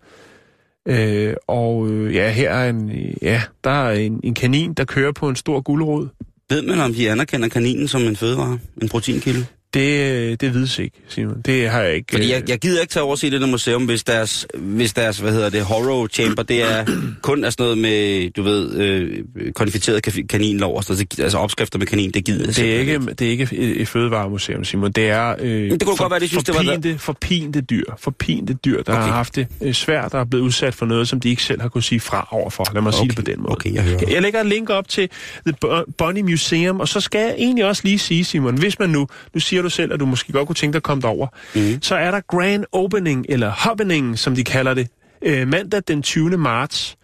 [SPEAKER 1] Øh, og øh, ja, her er en, ja, der er en, en kanin, der kører på en stor guldrod.
[SPEAKER 2] Ved man, om de anerkender kaninen som en fødevare? En proteinkilde?
[SPEAKER 1] Det, det vides ikke, Simon. Det har jeg ikke.
[SPEAKER 2] Fordi
[SPEAKER 1] øh,
[SPEAKER 2] jeg, jeg gider ikke tage over se det der museum, hvis deres, hvis deres, hvad hedder det, horror chamber, det er kun er sådan noget med, du ved, øh, konfiteret ka- kaninlov og sådan noget. Altså opskrifter med kanin, det gider jeg
[SPEAKER 1] Det er ikke, det er ikke et, et fødevaremuseum, Simon. Det er øh,
[SPEAKER 2] det kunne godt være, de synes, det var
[SPEAKER 1] forpinte, forpinte dyr. Forpinte dyr, der okay. Har haft det øh, svært, der er blevet udsat for noget, som de ikke selv har kunne sige fra overfor. Lad mig okay. sige det på den måde.
[SPEAKER 2] Okay, jeg hører.
[SPEAKER 1] Jeg lægger et link op til The Bu- Bunny Museum, og så skal jeg egentlig også lige sige, Simon, hvis man nu, nu siger du selv, at du måske godt kunne tænke dig at komme derover, mm. så er der Grand Opening, eller Happening, som de kalder det, øh, mandag den 20. marts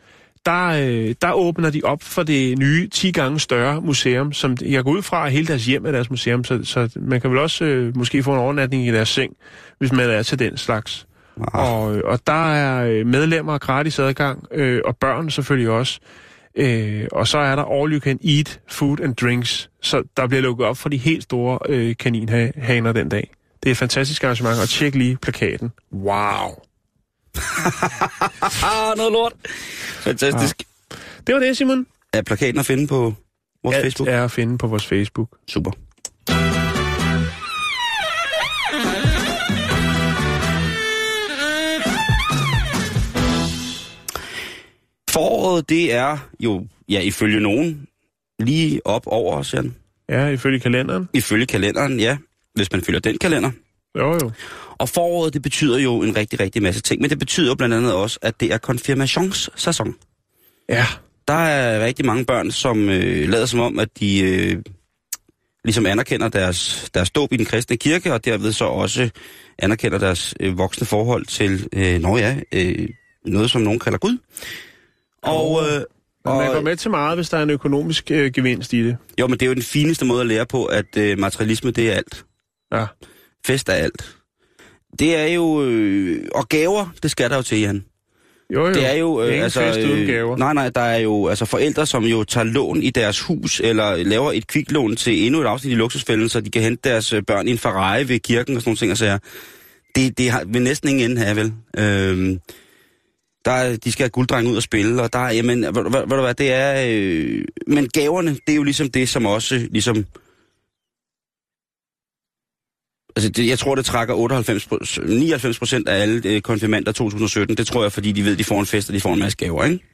[SPEAKER 1] der, øh, der åbner de op for det nye 10 gange større museum, som jeg går ud fra, at hele deres hjem er deres museum, så, så man kan vel også øh, måske få en overnatning i deres seng, hvis man er til den slags.
[SPEAKER 2] Wow.
[SPEAKER 1] Og, og der er øh, medlemmer gratis adgang, øh, og børn selvfølgelig også. Øh, og så er der all you can eat food and drinks, så der bliver lukket op for de helt store øh, kaninhaner den dag. Det er et fantastisk arrangement, og tjek lige plakaten. Wow.
[SPEAKER 2] Ah, noget lort. Fantastisk.
[SPEAKER 1] Det var det, Simon.
[SPEAKER 2] Er plakaten at finde på vores
[SPEAKER 1] Alt
[SPEAKER 2] Facebook?
[SPEAKER 1] er at finde på vores Facebook.
[SPEAKER 2] Super. Foråret, det er jo, ja, ifølge nogen, lige op over os, Jan.
[SPEAKER 1] Ja, ifølge kalenderen.
[SPEAKER 2] Ifølge kalenderen, ja. Hvis man følger den kalender.
[SPEAKER 1] Jo, jo.
[SPEAKER 2] Og foråret, det betyder jo en rigtig, rigtig masse ting. Men det betyder blandt andet også, at det er konfirmationssæson.
[SPEAKER 1] Ja,
[SPEAKER 2] Der er rigtig mange børn, som øh, lader som om, at de øh, ligesom anerkender deres, deres dåb i den kristne kirke, og derved så også anerkender deres øh, voksne forhold til, øh, nå ja, øh, noget som nogen kalder Gud. Og, øh,
[SPEAKER 1] og man går med til meget, hvis der er en økonomisk øh, gevinst i det.
[SPEAKER 2] jo, men det er jo den fineste måde at lære på, at øh, materialisme, det er alt.
[SPEAKER 1] Ja.
[SPEAKER 2] Fest er alt. Det er jo... Øh, og gaver, det skal der jo til, Jan.
[SPEAKER 1] Jo, jo.
[SPEAKER 2] Det er jo...
[SPEAKER 1] Er ingen
[SPEAKER 2] altså,
[SPEAKER 1] fest uden gaver.
[SPEAKER 2] Nej, nej, der er jo altså forældre, som jo tager lån i deres hus, eller laver et kviklån til endnu et afsnit i luksusfælden, så de kan hente deres øh, børn i en Ferrari ved kirken og sådan nogle ting og sager. Det, det har, vil næsten ingen ende have, vel? Øhm, der er, de skal have gulddreng ud og spille, og der er, jamen, ved, ved, ved du hvad, det er... Øh, men gaverne, det er jo ligesom det, som også ligesom... Altså, det, jeg tror, det trækker 98, pro- 99 procent af alle øh, konfirmander 2017. Det tror jeg, fordi de ved, de får en fest, og de får en masse gaver, ikke?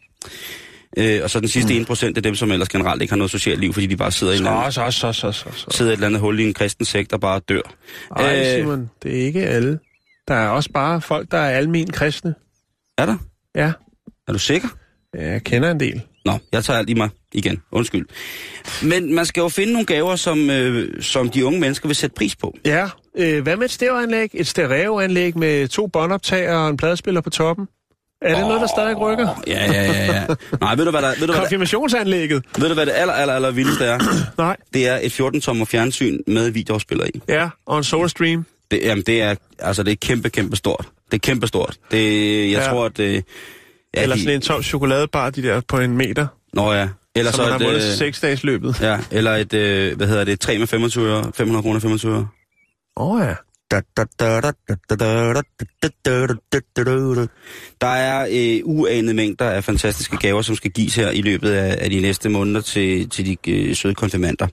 [SPEAKER 2] Øh, og så den sidste 1 procent er dem, som ellers generelt ikke har noget socialt liv, fordi de bare sidder i, eller anden,
[SPEAKER 1] Så, så, så, så, så, så.
[SPEAKER 2] sidder et eller andet hul i en kristen sekt og bare dør.
[SPEAKER 1] Ej,
[SPEAKER 2] Øh,
[SPEAKER 1] Simon, det er ikke alle. Der er også bare folk, der er almen kristne.
[SPEAKER 2] Er der?
[SPEAKER 1] Ja,
[SPEAKER 2] Er du sikker?
[SPEAKER 1] jeg kender en del.
[SPEAKER 2] Nå, jeg tager alt i mig igen. Undskyld. Men man skal jo finde nogle gaver, som, øh, som de unge mennesker vil sætte pris på.
[SPEAKER 1] Ja, øh, hvad med et stereoanlæg? Et stereoanlæg med to båndoptager og en pladespiller på toppen? Er det oh, noget, der stadig rykker?
[SPEAKER 2] Ja, ja, ja, ja. Nej, ved du, hvad, der, ved du, hvad, der,
[SPEAKER 1] Konfirmationsanlægget?
[SPEAKER 2] ved du, hvad det aller, aller, aller vildeste er?
[SPEAKER 1] Nej.
[SPEAKER 2] Det er et 14-tommer fjernsyn med videoafspiller i.
[SPEAKER 1] Ja, og en SolarStream.
[SPEAKER 2] Det, jamen, det er, altså, det er kæmpe, kæmpe stort. Det er kæmpe stort. Det, jeg
[SPEAKER 1] Ja.
[SPEAKER 2] tror, at... Øh, ja,
[SPEAKER 1] Eller
[SPEAKER 2] de-
[SPEAKER 1] sådan en tom chokoladebar, de der på en meter.
[SPEAKER 2] Nå ja. Eller
[SPEAKER 1] Så
[SPEAKER 2] så,
[SPEAKER 1] man har
[SPEAKER 2] et,
[SPEAKER 1] vundet
[SPEAKER 2] øh,
[SPEAKER 1] seks dages løbet.
[SPEAKER 2] Ja, eller et, øh, hvad hedder det, 3 med 25 øre, 500 kroner 25 øre.
[SPEAKER 1] Åh oh, ja.
[SPEAKER 2] Der er øh, uanede mængder af fantastiske gaver, som skal gives her i løbet af, af de næste måneder til, til de øh, søde konfirmander.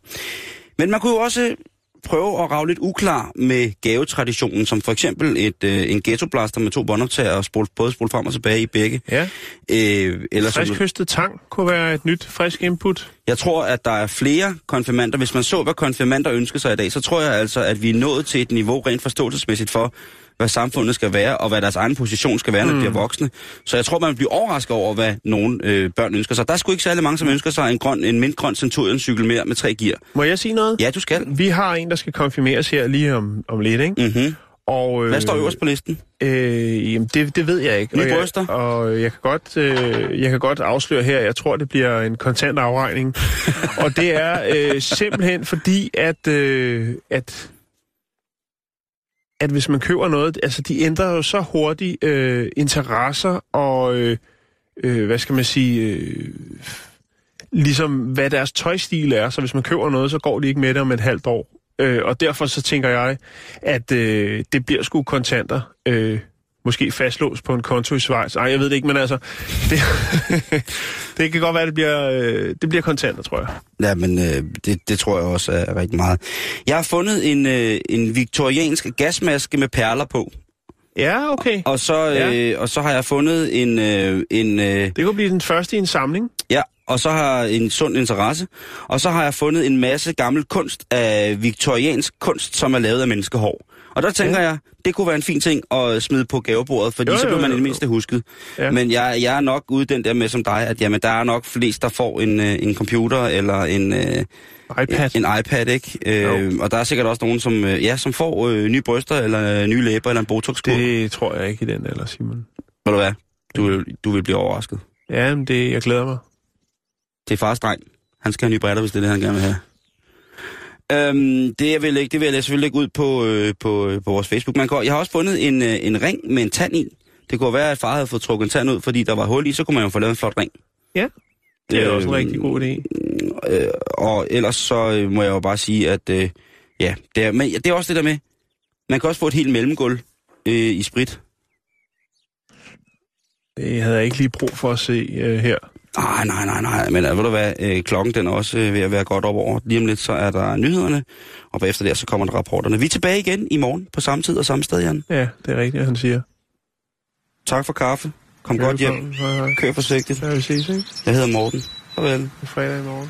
[SPEAKER 2] Men man kunne jo også prøve at rave lidt uklar med gavetraditionen, som for eksempel et, øh, en ghettoblaster med to båndoptager og spole, både spole frem og tilbage i begge.
[SPEAKER 1] Ja,
[SPEAKER 2] Øh, eller som,
[SPEAKER 1] frisk høstet tang kunne være et nyt, frisk input.
[SPEAKER 2] jeg tror, at der er flere konfirmander. Hvis man så, hvad konfirmander ønsker sig i dag, så tror jeg altså, at vi er nået til et niveau rent forståelsesmæssigt for, hvad samfundet skal være, og hvad deres egen position skal være, når de bliver voksne. Så jeg tror, man bliver overrasket over, hvad nogle øh, børn ønsker sig. Der er sgu ikke særlig mange, som ønsker sig en, grøn, en mintgrøn Centurion-cykel mere med tre gear.
[SPEAKER 1] Må jeg sige noget?
[SPEAKER 2] Ja, du skal.
[SPEAKER 1] Vi har en, der skal konfirmeres her lige om, om lidt, ikke?
[SPEAKER 2] Mm-hmm.
[SPEAKER 1] Og, øh,
[SPEAKER 2] Hvad står øverst på listen?
[SPEAKER 1] Øh, jamen, det, det ved jeg ikke.
[SPEAKER 2] Nye
[SPEAKER 1] og jeg,
[SPEAKER 2] bryster?
[SPEAKER 1] Og jeg kan, godt, øh, jeg kan godt afsløre her, jeg tror, det bliver en kontant afregning. og det er øh, simpelthen fordi, at, øh, at, at hvis man køber noget, altså de ændrer jo så hurtigt øh, interesser og, øh, øh, hvad skal man sige, øh, ligesom hvad deres tøjstil er. Så hvis man køber noget, så går de ikke med det om et halvt år. Øh, og derfor så tænker jeg, at øh, det bliver sgu kontanter. Øh, måske fastlåst på en konto i Schweiz. Ej, jeg ved det ikke, men altså, det, det kan godt være, at det bliver, øh, det bliver kontanter, tror jeg.
[SPEAKER 2] Ja, men øh, det, det tror jeg også er rigtig meget. Jeg har fundet en, øh, en viktoriansk gasmaske med perler på.
[SPEAKER 1] Ja, okay.
[SPEAKER 2] Og så, øh,
[SPEAKER 1] Ja.
[SPEAKER 2] og så har jeg fundet en, øh, en øh,
[SPEAKER 1] Det kunne blive den første i en samling.
[SPEAKER 2] ja, og så har en sund interesse. Og så har jeg fundet en masse gammel kunst af viktoriansk kunst, som er lavet af menneskehår. Og der tænker ja. jeg, det kunne være en fin ting at smide på gavebordet, fordi
[SPEAKER 1] Jo,
[SPEAKER 2] jo, så
[SPEAKER 1] jo,
[SPEAKER 2] bliver man
[SPEAKER 1] jo,
[SPEAKER 2] i det
[SPEAKER 1] jo.
[SPEAKER 2] mindste husket.
[SPEAKER 1] Ja.
[SPEAKER 2] Men jeg, jeg er nok ude den der med som dig, at jamen, der er nok flest, der får en, øh, en computer eller en, øh,
[SPEAKER 1] iPad.
[SPEAKER 2] en iPad, ikke? Øh, og der er sikkert også nogen, som, øh, ja, som får øh, nye bryster eller øh, nye læber eller en botox-kur. Det...
[SPEAKER 1] Det tror jeg ikke i den alder, Simon.
[SPEAKER 2] Ved du hvad? Du, vil- du vil blive overrasket.
[SPEAKER 1] Ja, men det, jeg glæder mig.
[SPEAKER 2] Det er fars dreng. Han skal have nye brætter, hvis det er det, han gerne vil have. Øhm, det, jeg vil ikke, det vil jeg selvfølgelig lægge ud på, øh, på, øh, på vores Facebook. Man kan, jeg har også fundet en, øh, en ring med en tand i. Det kunne være, at far havde fået trukket en tand ud, fordi der var hul i, så kunne man jo få lavet en flot ring.
[SPEAKER 1] Ja, det er
[SPEAKER 2] Øh,
[SPEAKER 1] også en rigtig god idé.
[SPEAKER 2] Øh, og ellers så øh, må jeg jo bare sige, at øh, ja, det er, men det er også det der med, man kan også få et helt mellemgulv øh, i sprit.
[SPEAKER 1] Det havde jeg ikke lige brug for at se øh, her.
[SPEAKER 2] Nej, nej, nej, nej. Men øh, ved du hvad, øh, klokken den er også øh, ved at være godt op over. Lige om lidt, så er der nyhederne, og bagefter der, så kommer der rapporterne. Vi er tilbage igen i morgen på samme tid og samme sted, Jan.
[SPEAKER 1] Ja, det er rigtigt, han siger.
[SPEAKER 2] Tak for kaffe. Kom godt hjem.
[SPEAKER 1] Hej, hej.
[SPEAKER 2] Kør forsigtigt.
[SPEAKER 1] Ja, vi ses, ikke?
[SPEAKER 2] Jeg hedder Morten. Farvel.
[SPEAKER 1] Det er fredag i morgen.